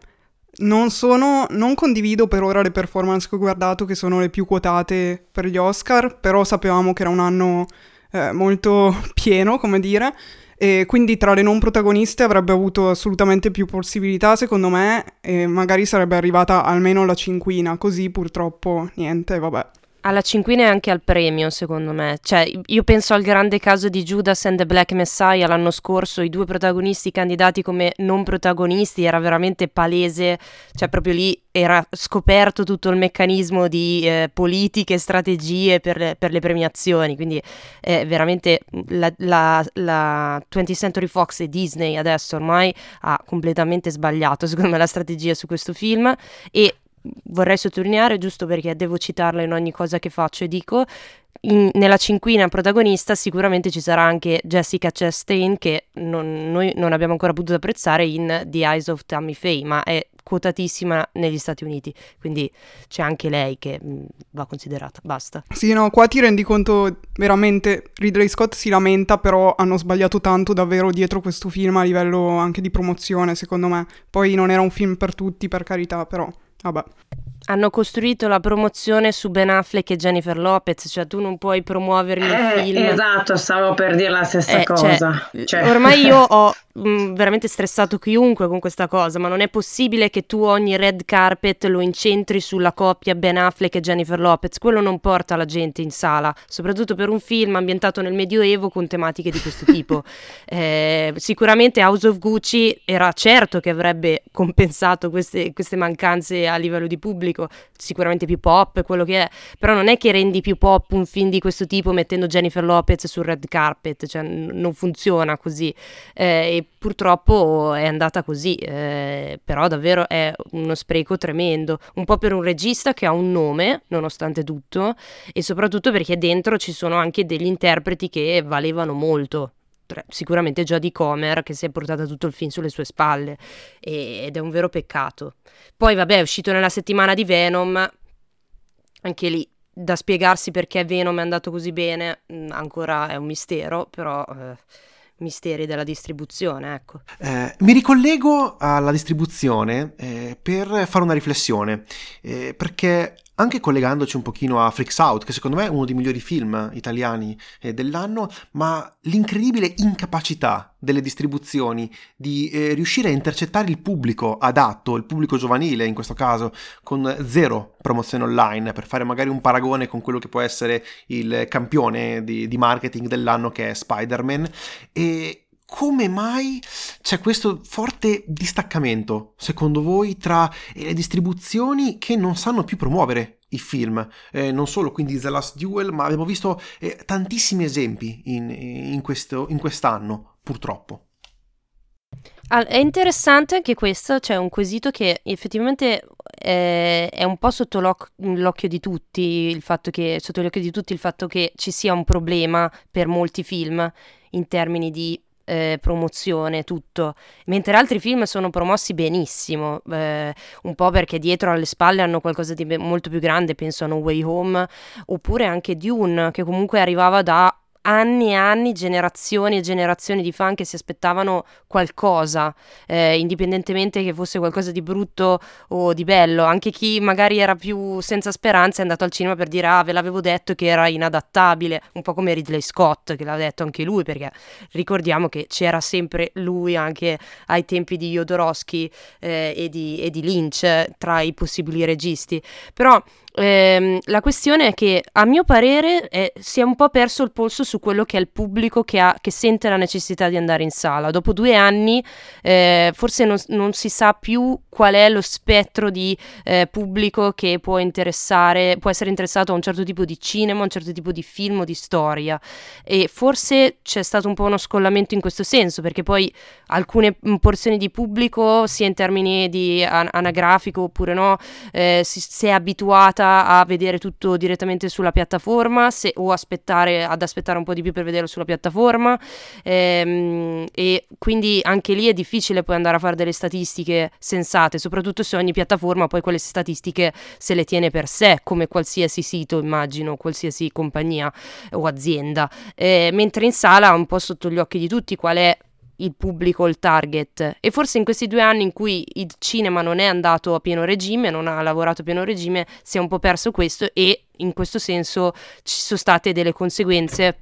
non sono, non condivido per ora le performance che ho guardato, che sono le più quotate per gli Oscar, però sapevamo che era un anno eh, molto pieno, come dire, e quindi tra le non protagoniste avrebbe avuto assolutamente più possibilità, secondo me, e magari sarebbe arrivata almeno alla cinquina, così purtroppo niente, vabbè. Alla cinquina e anche al premio, secondo me. Cioè, io penso al grande caso di Judas and the Black Messiah l'anno scorso, i due protagonisti candidati come non protagonisti, era veramente palese, cioè proprio lì era scoperto tutto il meccanismo di eh, politiche strategie per le, per le, premiazioni, quindi eh, veramente la, la, la 20th Century Fox e Disney adesso ormai ha completamente sbagliato, secondo me, la strategia su questo film e vorrei sottolineare, giusto perché devo citarla in ogni cosa che faccio e dico, in, nella cinquina protagonista sicuramente ci sarà anche Jessica Chastain che non, noi non abbiamo ancora potuto apprezzare in The Eyes of Tammy Faye, ma è quotatissima negli Stati Uniti, quindi c'è anche lei che mh, va considerata, basta. Sì, no, qua ti rendi conto veramente, Ridley Scott si lamenta, però hanno sbagliato tanto davvero dietro questo film a livello anche di promozione, secondo me. Poi non era un film per tutti, per carità, però... Vabbè. Hanno costruito la promozione su Ben Affleck e Jennifer Lopez, cioè tu non puoi promuovermi il eh, film. Esatto, stavo per dire la stessa eh, cosa. Cioè, cioè. Ormai io ho mh, mm, veramente stressato chiunque con questa cosa, ma non è possibile che tu ogni red carpet lo incentri sulla coppia Ben Affleck e Jennifer Lopez. Quello non porta la gente in sala, soprattutto per un film ambientato nel Medioevo con tematiche di questo tipo. eh, sicuramente House of Gucci era certo che avrebbe compensato queste, queste mancanze a livello di pubblico, sicuramente più pop, quello che è, però non è che rendi più pop un film di questo tipo mettendo Jennifer Lopez sul red carpet, cioè n- non funziona così. Eh, e purtroppo è andata così, eh, però davvero è uno spreco tremendo, un po' per un regista che ha un nome, nonostante tutto, e soprattutto perché dentro ci sono anche degli interpreti che valevano molto sicuramente Jodie Comer che si è portata tutto il film sulle sue spalle ed è un vero peccato. Poi vabbè è uscito nella settimana di Venom, anche lì da spiegarsi perché Venom è andato così bene mm, ancora è un mistero, però eh, misteri della distribuzione, ecco. Eh, mi ricollego alla distribuzione eh, per fare una riflessione, eh, perché anche collegandoci un pochino a Freaks Out, che secondo me è uno dei migliori film italiani eh, dell'anno, ma l'incredibile incapacità delle distribuzioni di eh, riuscire a intercettare il pubblico adatto, il pubblico giovanile in questo caso, con zero promozione online, per fare magari un paragone con quello che può essere il campione di, di marketing dell'anno che è Spider-Man, e come mai c'è questo forte distaccamento, secondo voi, tra le distribuzioni che non sanno più promuovere i film? Eh, non solo quindi The Last Duel, ma abbiamo visto eh, tantissimi esempi in, in, questo, in quest'anno, purtroppo. È interessante anche questo, c'è un quesito che effettivamente è, è un po' sotto l'oc- l'occhio di tutti, il fatto che, sotto gli occhi di tutti il fatto che ci sia un problema per molti film in termini di eh, promozione, tutto, mentre altri film sono promossi benissimo, eh, un po' perché dietro alle spalle hanno qualcosa di molto più grande, penso a No Way Home, oppure anche Dune, che comunque arrivava da anni e anni, generazioni e generazioni di fan che si aspettavano qualcosa, eh, indipendentemente che fosse qualcosa di brutto o di bello. Anche chi magari era più senza speranza è andato al cinema per dire ah ve l'avevo detto che era inadattabile, un po' come Ridley Scott che l'ha detto anche lui, perché ricordiamo che c'era sempre lui anche ai tempi di Jodorowsky eh, e, di, e di Lynch tra i possibili registi. Però ehm, la questione è che a mio parere eh, si è un po' perso il polso su quello che è il pubblico che, ha, che sente la necessità di andare in sala. Dopo due anni eh, forse non, non, si sa più qual è lo spettro di eh, pubblico che può interessare, può essere interessato a un certo tipo di cinema, a un certo tipo di film o di storia. E forse c'è stato un po' uno scollamento in questo senso, perché poi alcune porzioni di pubblico, sia in termini di an- anagrafico oppure no, eh, si, si, è abituata a vedere tutto direttamente sulla piattaforma se, o aspettare, ad aspettare un po' di più per vederlo sulla piattaforma. Ehm, e quindi anche lì è difficile poi andare a fare delle statistiche sensate, soprattutto se ogni piattaforma poi quelle statistiche se le tiene per sé, come qualsiasi sito, immagino, qualsiasi compagnia o azienda. Eh, mentre in sala, un po' sotto gli occhi di tutti, qual è il pubblico, il target. E forse in questi due anni in cui il cinema non è andato a pieno regime, non ha lavorato a pieno regime, si è un po' perso questo e in questo senso ci sono state delle conseguenze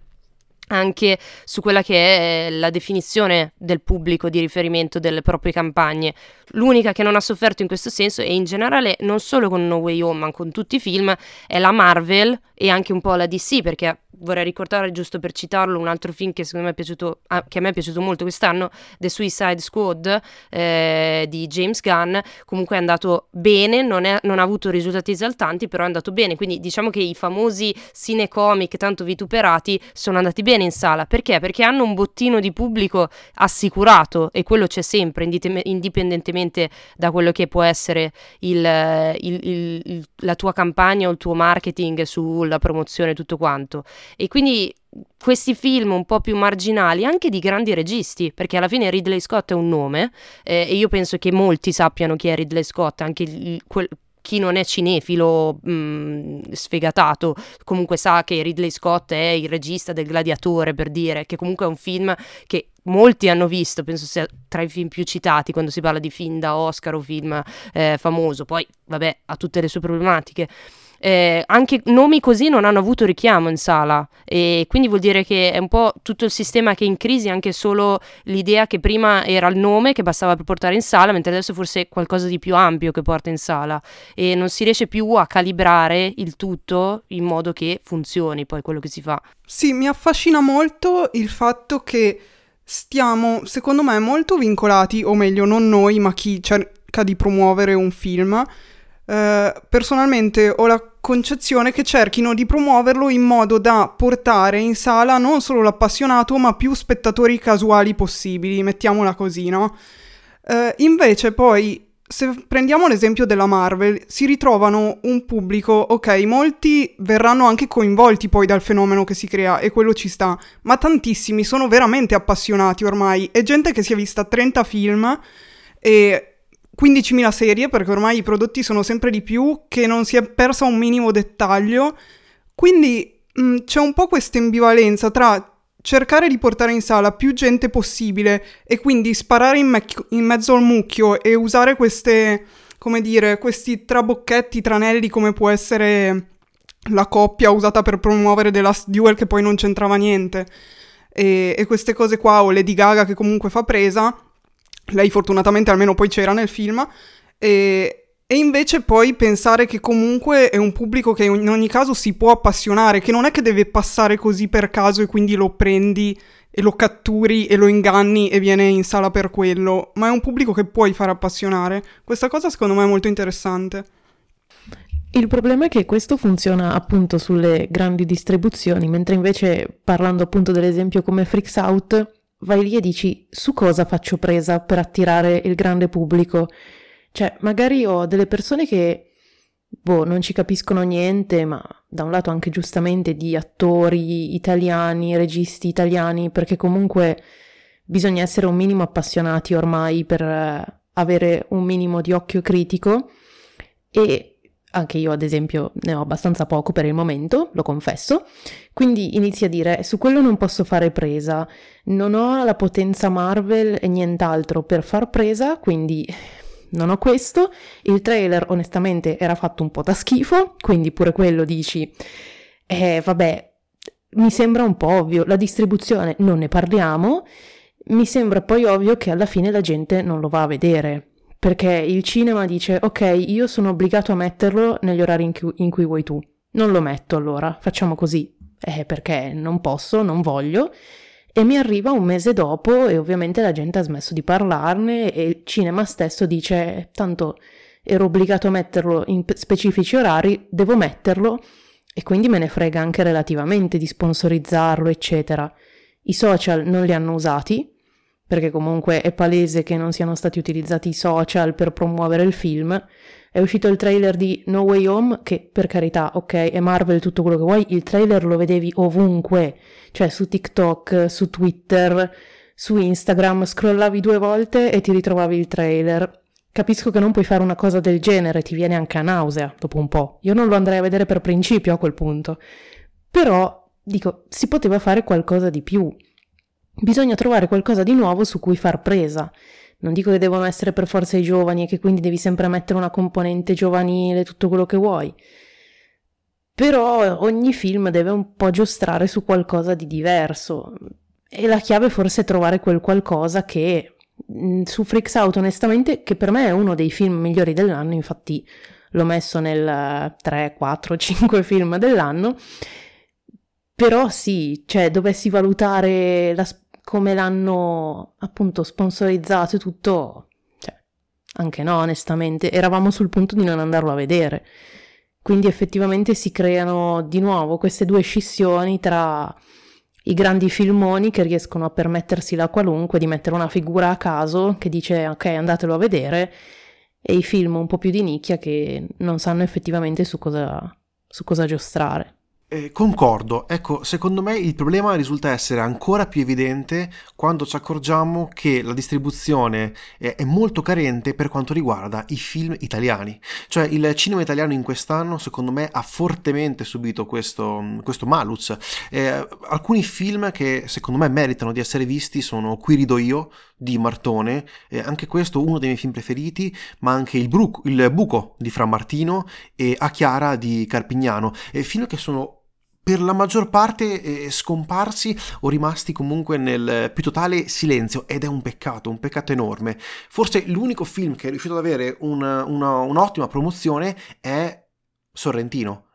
anche su quella che è la definizione del pubblico di riferimento delle proprie campagne. L'unica che non ha sofferto in questo senso e in generale non solo con No Way Home ma con tutti i film è la Marvel e anche un po' la DC perché vorrei ricordare, giusto per citarlo, un altro film che secondo me è piaciuto, ah, che a me è piaciuto molto quest'anno, The Suicide Squad eh, di James Gunn, comunque è andato bene, non, è, non, ha avuto risultati esaltanti, però è andato bene, quindi diciamo che i famosi cinecomic tanto vituperati sono andati bene in sala, perché? Perché hanno un bottino di pubblico assicurato e quello c'è sempre, indipendentemente da quello che può essere il, il, il, la tua campagna o il tuo marketing sulla promozione e tutto quanto. E quindi questi film un po' più marginali, anche di grandi registi, perché alla fine Ridley Scott è un nome eh, e io penso che molti sappiano chi è Ridley Scott, anche il, quel, chi non è cinefilo mh, sfegatato comunque sa che Ridley Scott è il regista del Gladiatore per dire che comunque è un film che molti hanno visto, penso sia tra i film più citati quando si parla di film da Oscar o film eh, famoso, poi vabbè ha tutte le sue problematiche eh, anche nomi così non hanno avuto richiamo in sala e quindi vuol dire che è un po' tutto il sistema che è in crisi, anche solo l'idea che prima era il nome che bastava per portare in sala, mentre adesso forse è qualcosa di più ampio che porta in sala e non si riesce più a calibrare il tutto in modo che funzioni poi quello che si fa. Sì, mi affascina molto il fatto che stiamo, secondo me, molto vincolati, o meglio, non noi, ma chi cerca di promuovere un film. Uh, personalmente ho la concezione che cerchino di promuoverlo in modo da portare in sala non solo l'appassionato, ma più spettatori casuali possibili, mettiamola così, no? Uh, invece poi, se prendiamo l'esempio della Marvel, si ritrovano un pubblico, ok, molti verranno anche coinvolti poi dal fenomeno che si crea e quello ci sta, ma tantissimi sono veramente appassionati ormai, è gente che si è vista 30 film e 15.000 serie, perché ormai i prodotti sono sempre di più, che non si è persa un minimo dettaglio. Quindi mh, mm, c'è un po' questa ambivalenza tra cercare di portare in sala più gente possibile e quindi sparare in, me- in mezzo al mucchio e usare queste, come dire, questi trabocchetti, tranelli come può essere la coppia usata per promuovere The Last Duel che poi non c'entrava niente. E, e queste cose qua, o Lady Gaga che comunque fa presa, lei fortunatamente almeno poi c'era nel film. E, e invece poi pensare che comunque è un pubblico che in ogni caso si può appassionare, che non è che deve passare così per caso e quindi lo prendi e lo catturi e lo inganni e viene in sala per quello, ma è un pubblico che puoi far appassionare. Questa cosa secondo me è molto interessante. Il problema è che questo funziona appunto sulle grandi distribuzioni, mentre invece parlando appunto dell'esempio come Freaks Out, vai lì e dici su cosa faccio presa per attirare il grande pubblico. Cioè, magari ho delle persone che, boh, non ci capiscono niente, ma da un lato anche giustamente di attori italiani, registi italiani, perché comunque bisogna essere un minimo appassionati ormai per eh, avere un minimo di occhio critico e anche io ad esempio ne ho abbastanza poco per il momento, lo confesso, quindi inizi a dire su quello non posso fare presa, non ho la potenza Marvel e nient'altro per far presa, quindi non ho questo, il trailer onestamente era fatto un po' da schifo, quindi pure quello dici, eh vabbè, mi sembra un po' ovvio, la distribuzione non ne parliamo, mi sembra poi ovvio che alla fine la gente non lo va a vedere, perché il cinema dice ok, io sono obbligato a metterlo negli orari in cui, in cui vuoi tu. Non lo metto allora, facciamo così. Eh, perché non posso, non voglio. E mi arriva un mese dopo e ovviamente la gente ha smesso di parlarne e il cinema stesso dice tanto ero obbligato a metterlo in specifici orari, devo metterlo e quindi me ne frega anche relativamente di sponsorizzarlo, eccetera. I social non li hanno usati, perché comunque è palese che non siano stati utilizzati i social per promuovere il film. È uscito il trailer di No Way Home, che per carità, ok, è Marvel tutto quello che vuoi, il trailer lo vedevi ovunque, cioè su TikTok, su Twitter, su Instagram, scrollavi due volte e ti ritrovavi il trailer. Capisco che non puoi fare una cosa del genere, ti viene anche a nausea dopo un po'. Io non lo andrei a vedere per principio a quel punto. Però, dico, si poteva fare qualcosa di più. Bisogna trovare qualcosa di nuovo su cui far presa. Non dico che devono essere per forza i giovani e che quindi devi sempre mettere una componente giovanile, tutto quello che vuoi. Però ogni film deve un po' giostrare su qualcosa di diverso. E la chiave forse è trovare quel qualcosa che mm, su Freaks Out onestamente, che per me è uno dei film migliori dell'anno, infatti l'ho messo nel 3, 4, 5 film dell'anno. Però sì, cioè dovessi valutare la, come l'hanno appunto sponsorizzato e tutto, cioè, anche no, onestamente, eravamo sul punto di non andarlo a vedere. Quindi effettivamente si creano di nuovo queste due scissioni tra i grandi filmoni che riescono a permettersi la qualunque di mettere una figura a caso che dice ok andatelo a vedere e i film un po' più di nicchia che non sanno effettivamente su cosa, su cosa giostrare. Eh, concordo, ecco, secondo me il problema risulta essere ancora più evidente quando ci accorgiamo che la distribuzione è, è, molto carente per quanto riguarda i film italiani. Cioè il cinema italiano in quest'anno, secondo me, ha fortemente subito questo, questo malus. Eh, alcuni film che secondo me meritano di essere visti sono Qui rido io di Martone, eh, anche questo uno dei miei film preferiti, ma anche Il, Bruco, il Buco di Fra Martino e A Chiara di Carpignano, film che sono per la maggior parte eh, scomparsi o rimasti comunque nel più totale silenzio ed è un peccato, un peccato enorme. Forse l'unico film che è riuscito ad avere una, una, un'ottima promozione è Sorrentino,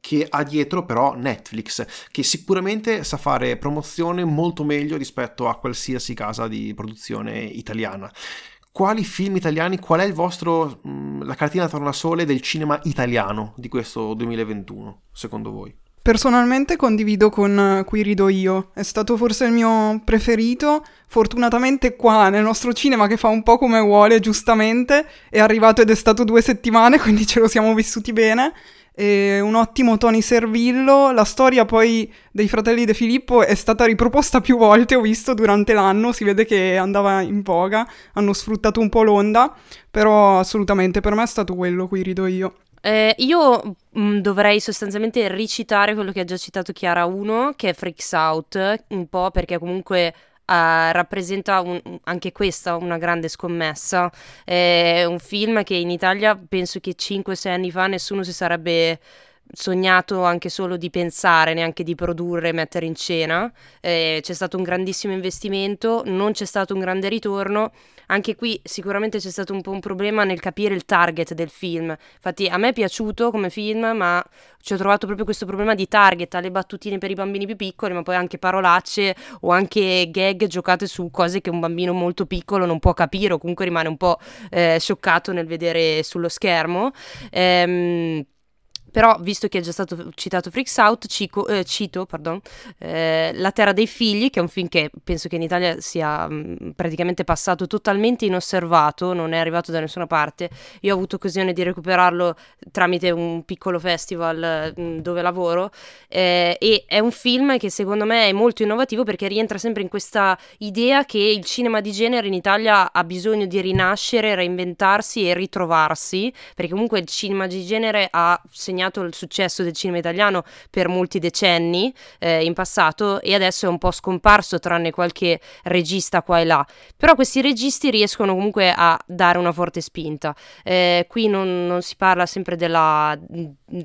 che ha dietro però Netflix, che sicuramente sa fare promozione molto meglio rispetto a qualsiasi casa di produzione italiana. Quali film italiani, qual è il vostro, mh, la cartina tornasole del cinema italiano di questo 2021, secondo voi? Personalmente condivido con Qui rido io, è stato forse il mio preferito, fortunatamente qua nel nostro cinema che fa un po' come vuole giustamente, è arrivato ed è stato due settimane quindi ce lo siamo vissuti bene, e un ottimo Tony Servillo, la storia poi dei fratelli De Filippo è stata riproposta più volte, ho visto durante l'anno, si vede che andava in voga, hanno sfruttato un po' l'onda, però assolutamente per me è stato quello, Qui rido io. Eh, io mh, mm, dovrei sostanzialmente ricitare quello che ha già citato Chiara 1, che è Freaks Out, un po' perché comunque uh, rappresenta un, anche questa una grande scommessa. È un film che in Italia penso che 5-6 anni fa nessuno si sarebbe sognato anche solo di pensare, neanche di produrre e mettere in scena. Eh, c'è stato un grandissimo investimento, non c'è stato un grande ritorno anche qui sicuramente c'è stato un po' un problema nel capire il target del film. Infatti a me è piaciuto come film, ma ci ho trovato proprio questo problema di target, alle battutine per i bambini più piccoli, ma poi anche parolacce o anche gag giocate su cose che un bambino molto piccolo non può capire o comunque rimane un po' eh, scioccato nel vedere sullo schermo. Ehm, però visto che è già stato citato Freaks Out, cico, eh, cito pardon, eh, La Terra dei Figli, che è un film che penso che in Italia sia mh, praticamente passato totalmente inosservato, non è arrivato da nessuna parte. Io ho avuto occasione di recuperarlo tramite un piccolo festival mh, dove lavoro eh, e è un film che secondo me è molto innovativo perché rientra sempre in questa idea che il cinema di genere in Italia ha bisogno di rinascere, reinventarsi e ritrovarsi, perché comunque il cinema di genere ha segnato il successo del cinema italiano per molti decenni eh, in passato e adesso è un po' scomparso tranne qualche regista qua e là. Però questi registi riescono comunque a dare una forte spinta. Eh, qui non, non, si parla sempre della,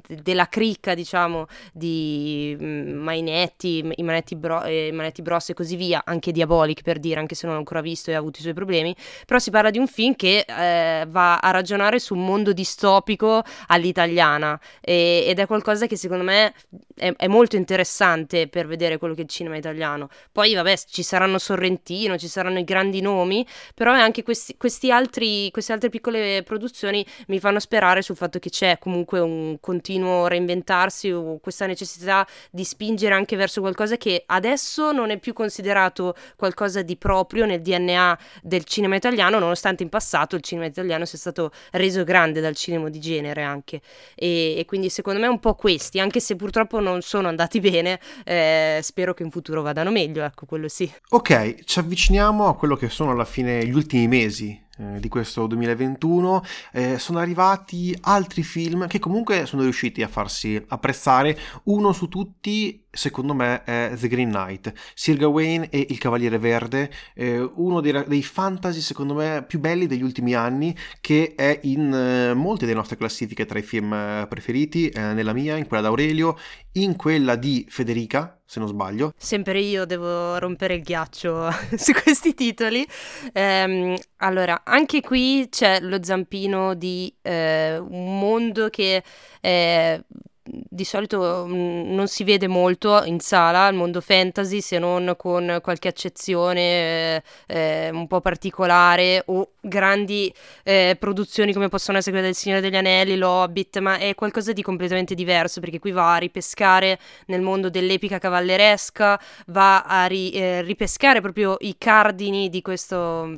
della cricca, diciamo, di mm, Mainetti, i Manetti, Bro, eh, Manetti Bros e così via, anche Diabolic per dire, anche se non l'ho ancora visto e ha avuto i suoi problemi, però si parla di un film che eh, va a ragionare su un mondo distopico all'italiana e, ed è qualcosa che secondo me è, è, molto interessante per vedere quello che è il cinema italiano. Poi vabbè ci saranno Sorrentino, ci saranno i grandi nomi, però anche questi, questi altri, queste altre piccole produzioni mi fanno sperare sul fatto che c'è comunque un continuo reinventarsi o questa necessità di spingere anche verso qualcosa che adesso non è più considerato qualcosa di proprio nel DNA del cinema italiano, nonostante in passato il cinema italiano sia stato reso grande dal cinema di genere anche. E, e quindi secondo me un po' questi, anche se purtroppo non sono andati bene, eh, spero che in futuro vadano meglio, ecco, quello sì. Ok, ci avviciniamo a quello che sono alla fine gli ultimi mesi eh, di questo 2021 eh, sono arrivati altri film che comunque sono riusciti a farsi apprezzare. Uno su tutti secondo me è The Green Knight Sir Gawain e Il Cavaliere Verde eh, uno dei, dei, fantasy secondo me più belli degli ultimi anni che è in eh, molte delle nostre classifiche tra i film eh, preferiti nella mia, in quella d'Aurelio in quella di Federica se non sbaglio. Sempre io devo rompere il ghiaccio su questi titoli. Ehm, allora, anche qui c'è lo zampino di eh, un mondo che è di solito mh, non si vede molto in sala il mondo fantasy se non con qualche accezione eh, eh, un po' particolare o grandi eh, produzioni come possono essere quelle del Signore degli Anelli, l'Hobbit, ma è qualcosa di completamente diverso perché qui va a ripescare nel mondo dell'epica cavalleresca, va a ri, eh, ripescare proprio i cardini di questo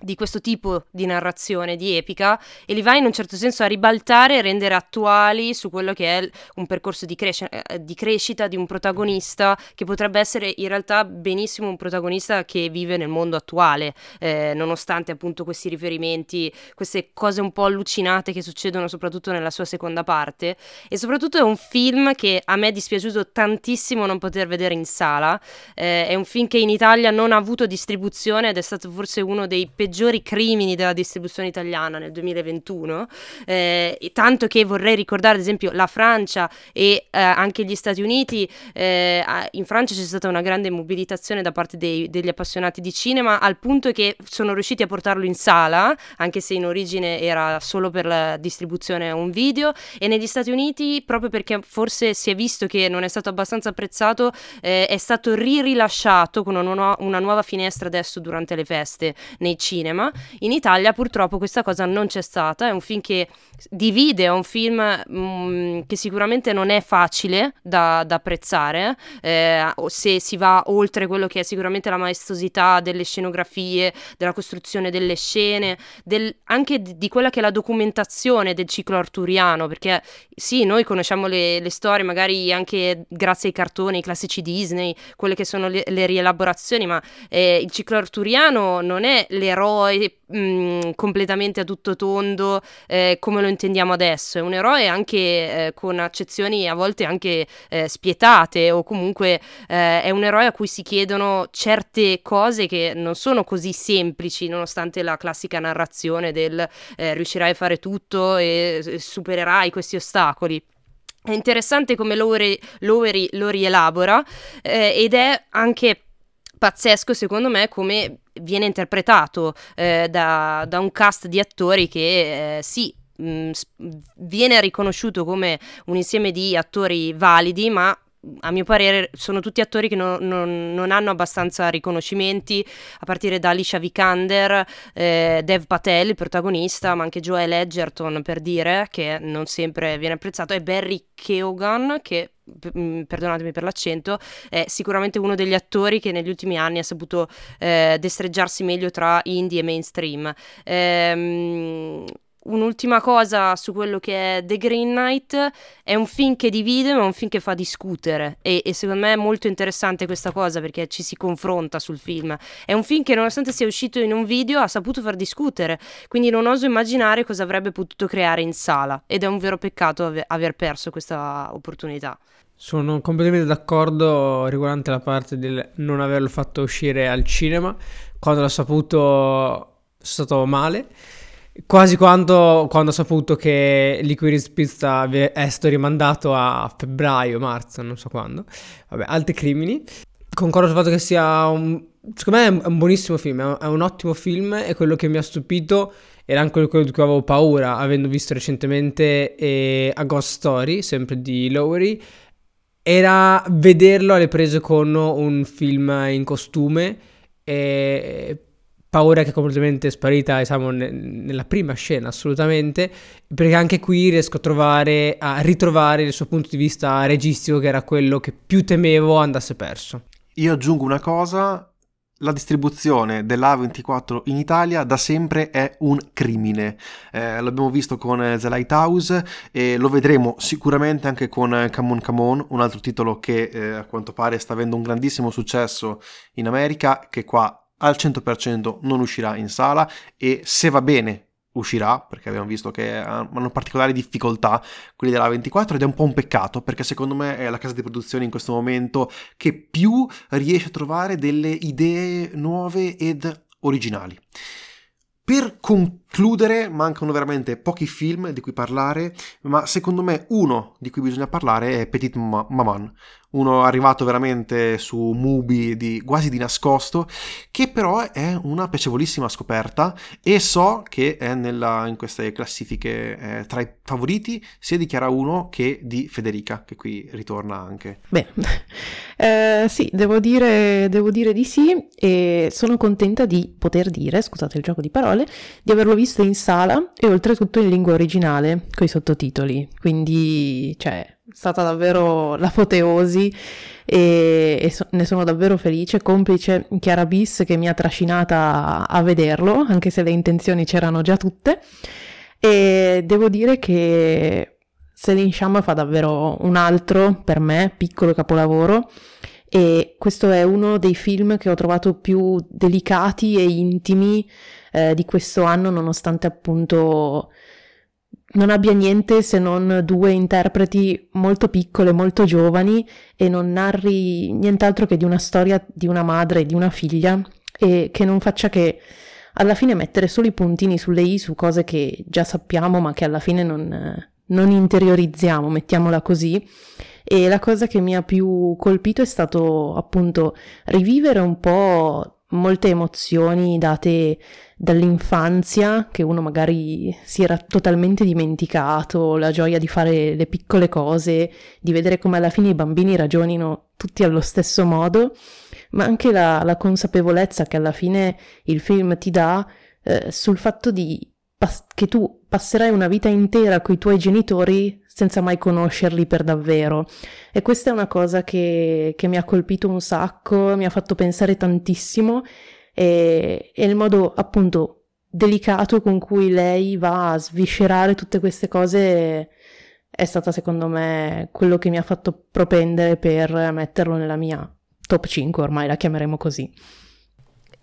di questo tipo di narrazione, di epica, e li va in un certo senso a ribaltare e rendere attuali su quello che è un percorso di, cresce- eh, di, crescita di un protagonista che potrebbe essere in realtà benissimo un protagonista che vive nel mondo attuale, eh, nonostante appunto questi riferimenti, queste cose un po' allucinate che succedono soprattutto nella sua seconda parte. E soprattutto è un film che a me è dispiaciuto tantissimo non poter vedere in sala. Eh, è un film che in Italia non ha avuto distribuzione ed è stato forse uno dei peggiori peggiori crimini della distribuzione italiana nel 2021, eh, tanto che vorrei ricordare ad esempio la Francia e eh, anche gli Stati Uniti, eh, in Francia c'è stata una grande mobilitazione da parte dei, degli appassionati di cinema al punto che sono riusciti a portarlo in sala, anche se in origine era solo per la distribuzione a un video, e negli Stati Uniti, proprio perché forse si è visto che non è stato abbastanza apprezzato, eh, è stato ririlasciato con una, nu- una nuova finestra adesso durante le feste nei cinema cinema. In Italia purtroppo questa cosa non c'è stata, è un film che divide, è un film mh, mm, che sicuramente non è facile da, da apprezzare, eh, se si va oltre quello che è sicuramente la maestosità delle scenografie, della costruzione delle scene, del, anche di, quella che è la documentazione del ciclo arturiano, perché sì, noi conosciamo le, le storie magari anche grazie ai cartoni, i classici Disney, quelle che sono le, le rielaborazioni, ma eh, il ciclo arturiano non è l'eroe eroe mh, mm, completamente a tutto tondo eh, come lo intendiamo adesso, è un eroe anche eh, con accezioni a volte anche eh, spietate o comunque eh, è un eroe a cui si chiedono certe cose che non sono così semplici nonostante la classica narrazione del eh, riuscirai a fare tutto e supererai questi ostacoli. È interessante come Lowery lo rielabora eh, ed è anche pazzesco secondo me come viene interpretato eh, da, da, un cast di attori che eh, sì mh, viene riconosciuto come un insieme di attori validi ma a mio parere sono tutti attori che non, non, non hanno abbastanza riconoscimenti, a partire da Alicia Vikander, eh, Dev Patel, il protagonista, ma anche Joel Edgerton per dire, che non sempre viene apprezzato, e Barry Keoghan, che mm, perdonatemi per l'accento, è sicuramente uno degli attori che negli ultimi anni ha saputo eh, destreggiarsi meglio tra indie e mainstream. Ehm, un'ultima cosa su quello che è The Green Knight, è un film che divide ma è un film che fa discutere e, e, secondo me è molto interessante questa cosa perché ci si confronta sul film. È un film che nonostante sia uscito in un video ha saputo far discutere, quindi non oso immaginare cosa avrebbe potuto creare in sala ed è un vero peccato ave- aver perso questa opportunità. Sono completamente d'accordo riguardante la parte del non averlo fatto uscire al cinema, quando l'ho saputo è stato male Quasi quando, quando ho saputo che Liquid Pizza è stato rimandato a febbraio, marzo, non so quando. Vabbè, altri crimini. Concordo sul fatto che sia un... Secondo me è un buonissimo film, è un ottimo film e quello che mi ha stupito era anche quello di cui avevo paura, avendo visto recentemente eh, A Ghost Story, sempre di Lowery, era vederlo alle prese con un film in costume e paura che è completamente sparita, diciamo, ne- nella prima scena, assolutamente, perché anche qui riesco a trovare, a ritrovare il suo punto di vista registico, che era quello che più temevo andasse perso. Io aggiungo una cosa, la distribuzione dell'A24 in Italia da sempre è un crimine. Eh, l'abbiamo visto con The Lighthouse e lo vedremo sicuramente anche con Come On Come On, un altro titolo che eh, a quanto pare sta avendo un grandissimo successo in America, che qua al 100% non uscirà in sala e se va bene uscirà perché abbiamo visto che hanno particolari difficoltà quelli della 24 ed è un po' un peccato perché secondo me è la casa di produzione in questo momento che più riesce a trovare delle idee nuove ed originali. Per concludere, mancano veramente pochi film di cui parlare, ma secondo me uno di cui bisogna parlare è Petit Maman, uno arrivato veramente su Mubi di, quasi di nascosto, che però è una piacevolissima scoperta e so che è nella, in queste classifiche eh, tra i favoriti sia di Chiara 1 che di Federica, che qui ritorna anche. Beh, eh, sì, devo dire, devo dire di sì e sono contenta di poter dire, scusate il gioco di parole, di averlo visto in sala e oltretutto in lingua originale, con i sottotitoli, quindi, cioè stata davvero l'apoteosi e, e so, ne sono davvero felice, complice Chiara Bis che mi ha trascinata a, vederlo, anche se le intenzioni c'erano già tutte. E devo dire che Celine Sciamma fa davvero un altro, per me, piccolo capolavoro. E questo è uno dei film che ho trovato più delicati e intimi eh, di questo anno, nonostante appunto non abbia niente se non due interpreti molto piccole, molto giovani e non narri nient'altro che di una storia di una madre e di una figlia e che non faccia che alla fine mettere solo i puntini sulle i su cose che già sappiamo ma che alla fine non, non interiorizziamo, mettiamola così. E la cosa che mi ha più colpito è stato appunto rivivere un po' molte emozioni date dall'infanzia che uno magari si era totalmente dimenticato, la gioia di fare le piccole cose, di vedere come alla fine i bambini ragionino tutti allo stesso modo, ma anche la, la consapevolezza che alla fine il film ti dà eh, sul fatto di che tu passerai una vita intera con i tuoi genitori senza mai conoscerli per davvero. E questa è una cosa che, che mi ha colpito un sacco, mi ha fatto pensare tantissimo e, e il modo appunto delicato con cui lei va a sviscerare tutte queste cose è stata secondo me quello che mi ha fatto propendere per metterlo nella mia top 5, ormai la chiameremo così.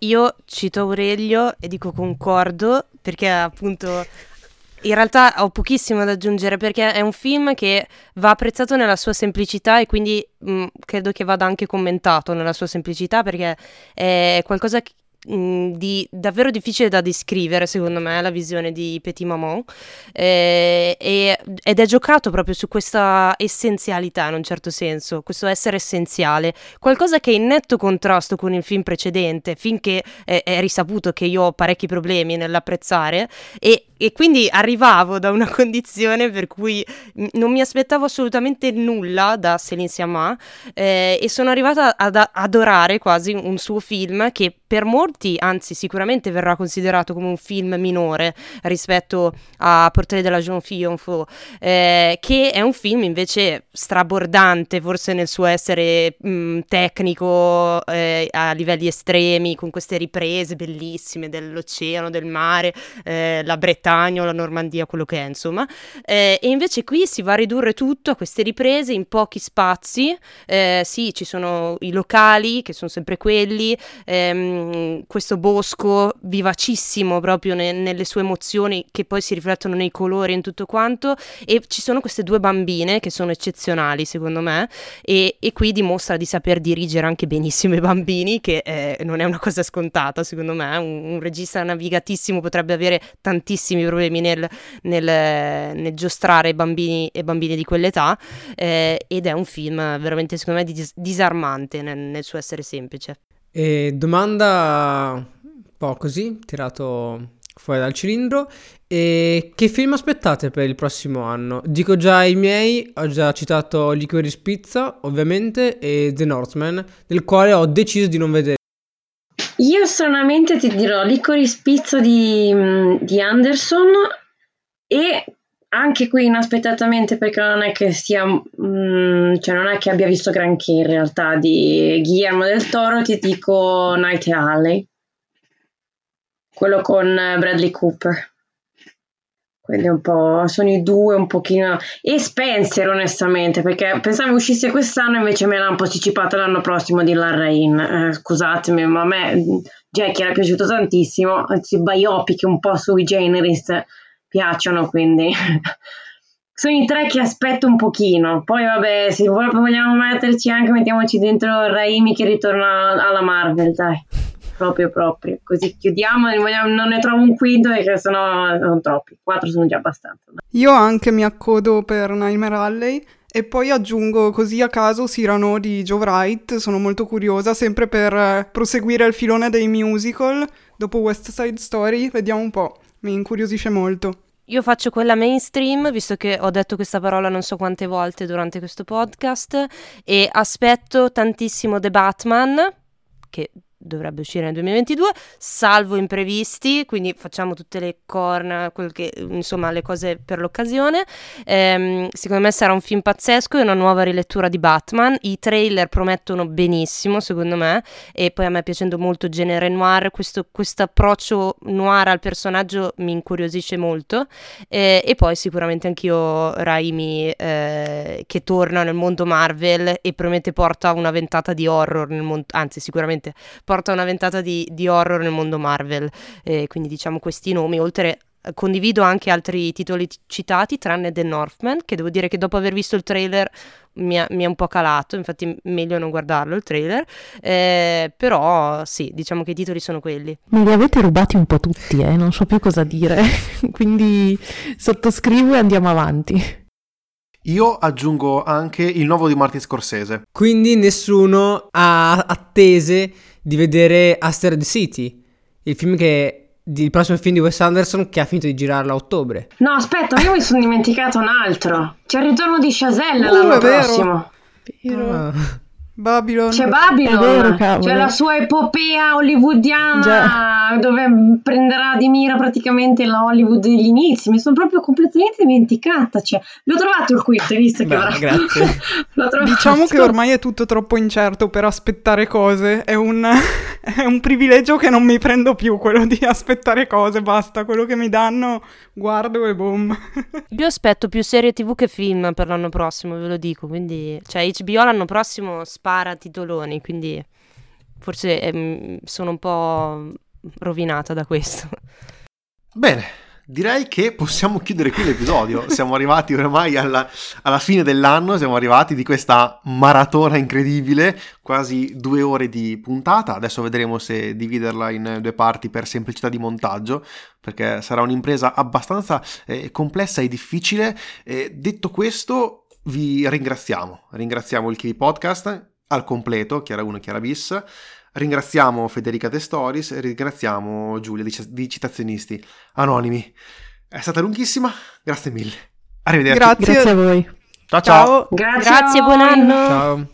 Io cito Aurelio e dico concordo perché appunto in realtà ho pochissimo da aggiungere perché è un film che va apprezzato nella sua semplicità e quindi mh, credo che vada anche commentato nella sua semplicità perché è qualcosa che Mm, di, davvero difficile da descrivere, secondo me, la visione di Petit Maman. Eh, ed è giocato proprio su questa essenzialità, in un certo senso, questo essere essenziale, qualcosa che è in netto contrasto con il film precedente, finché è, è risaputo che io ho parecchi problemi nell'apprezzare, e e quindi arrivavo da una condizione per cui non mi aspettavo assolutamente nulla da Céline Sciamma eh, e sono arrivata ad adorare quasi un suo film che per molti, anzi sicuramente verrà considerato come un film minore rispetto a Portrait de la Jeune Fille Enfant, eh, che è un film invece strabordante forse nel suo essere mh, tecnico eh, a livelli estremi, con queste riprese bellissime dell'oceano, del mare, eh, la Bretagna o la Normandia, quello che è insomma, eh, e invece qui si va a ridurre tutto a queste riprese in pochi spazi, eh, sì ci sono i locali che sono sempre quelli, ehm, questo bosco vivacissimo proprio ne, nelle sue emozioni che poi si riflettono nei colori e in tutto quanto. E ci sono queste due bambine che sono eccezionali secondo me. E, e qui dimostra di saper dirigere anche benissimo i bambini che eh, non è una cosa scontata secondo me. Un, un, regista navigatissimo potrebbe avere tantissimi problemi nel, nel, nel giostrare bambini e bambine di quell'età eh, ed è un film veramente secondo me dis- disarmante nel, nel suo essere semplice e domanda un po' così, tirato fuori dal cilindro. E che film aspettate per il prossimo anno? Dico già i miei, ho già citato Licorice Pizza, ovviamente, e The Northman, del quale ho deciso di non vedere. Io stranamente ti dirò Licorice Pizza di, di Anderson e anche qui inaspettatamente perché non è che sia mm, cioè non è che abbia visto granché in realtà di Guillermo del Toro ti dico Night Alley. Quello con Bradley Cooper quelli un po' sono i due un pochino e Spencer onestamente perché pensavo uscisse quest'anno invece me l'hanno posticipato l'anno prossimo di Larrain eh, scusatemi ma a me Jackie era piaciuto tantissimo anzi biopic un po' sui generis piacciono, quindi sono i tre che aspetto un pochino. Poi vabbè, se vogliamo metterci anche, mettiamoci dentro Raimi che ritorna alla Marvel, dai. Proprio, proprio. Così chiudiamo, non ne trovo un quinto perché sennò sono troppi. Quattro sono già abbastanza. Io anche mi accodo per Nightmare Alley. E poi aggiungo così a caso Cyrano di Joe Wright, sono molto curiosa, sempre per proseguire il filone dei musical. Dopo West Side Story, vediamo un po', mi incuriosisce molto. Io faccio quella mainstream, visto che ho detto questa parola non so quante volte durante questo podcast, e aspetto tantissimo The Batman, che dovrebbe uscire nel 2022, salvo imprevisti, quindi facciamo tutte le corna, che, insomma le cose per l'occasione. Ehm, secondo me sarà un film pazzesco e una nuova rilettura di Batman. I trailer promettono benissimo, secondo me, e poi a me piacendo molto genere noir, questo approccio noir al personaggio mi incuriosisce molto. Eh, e poi sicuramente anch'io Raimi eh, che torna nel mondo Marvel e promette porta una ventata di horror nel mondo, anzi sicuramente porta una ventata di, di horror nel mondo Marvel. Eh, quindi diciamo questi nomi, oltre condivido anche altri titoli citati, tranne The Northman, che devo dire che dopo aver visto il trailer mi è, mi è un po' calato, infatti meglio non guardarlo il trailer, eh, però sì, diciamo che i titoli sono quelli. Me li avete rubati un po' tutti, eh? non so più cosa dire, quindi sottoscrivo e andiamo avanti. Io aggiungo anche il nuovo di Martin Scorsese. Quindi nessuno ha attese di vedere Asteroid City, il film che il prossimo film di Wes Anderson che ha finito di girarlo a ottobre. No, aspetta, io mi sono dimenticato un altro. C'è il ritorno di Chazelle uh, l'anno prossimo. Vero. Ah. Babylon. C'è Babylon, vero, c'è la sua epopea hollywoodiana Già. dove prenderà di mira praticamente la Hollywood degli inizi. Mi sono proprio completamente dimenticata. Cioè, l'ho trovato il quiz, hai visto che Beh, avrà... Grazie. diciamo che ormai è tutto troppo incerto per aspettare cose. È un, è un privilegio che non mi prendo più quello di aspettare cose. Basta, quello che mi danno guardo e boom. Io aspetto più serie tv che film per l'anno prossimo, ve lo dico. Quindi, cioè, HBO l'anno prossimo spara titoloni, quindi forse ehm, sono un po' rovinata da questo. Bene, direi che possiamo chiudere qui l'episodio. Siamo arrivati ormai alla, alla, fine dell'anno, siamo arrivati di questa maratona incredibile, quasi due ore di puntata. Adesso vedremo se dividerla in due parti per semplicità di montaggio, perché sarà un'impresa abbastanza eh, complessa e difficile. Eh, detto questo, vi ringraziamo. Ringraziamo il Kiwi Podcast al completo, Chiara 1 e Chiara bis. Ringraziamo Federica De Stories, ringraziamo Giulia di, di Citazionisti Anonimi. È stata lunghissima, grazie mille. Arrivederci. Grazie. Grazie a voi. Ciao ciao. Ciao. Grazie, Grazie, buon anno. Ciao.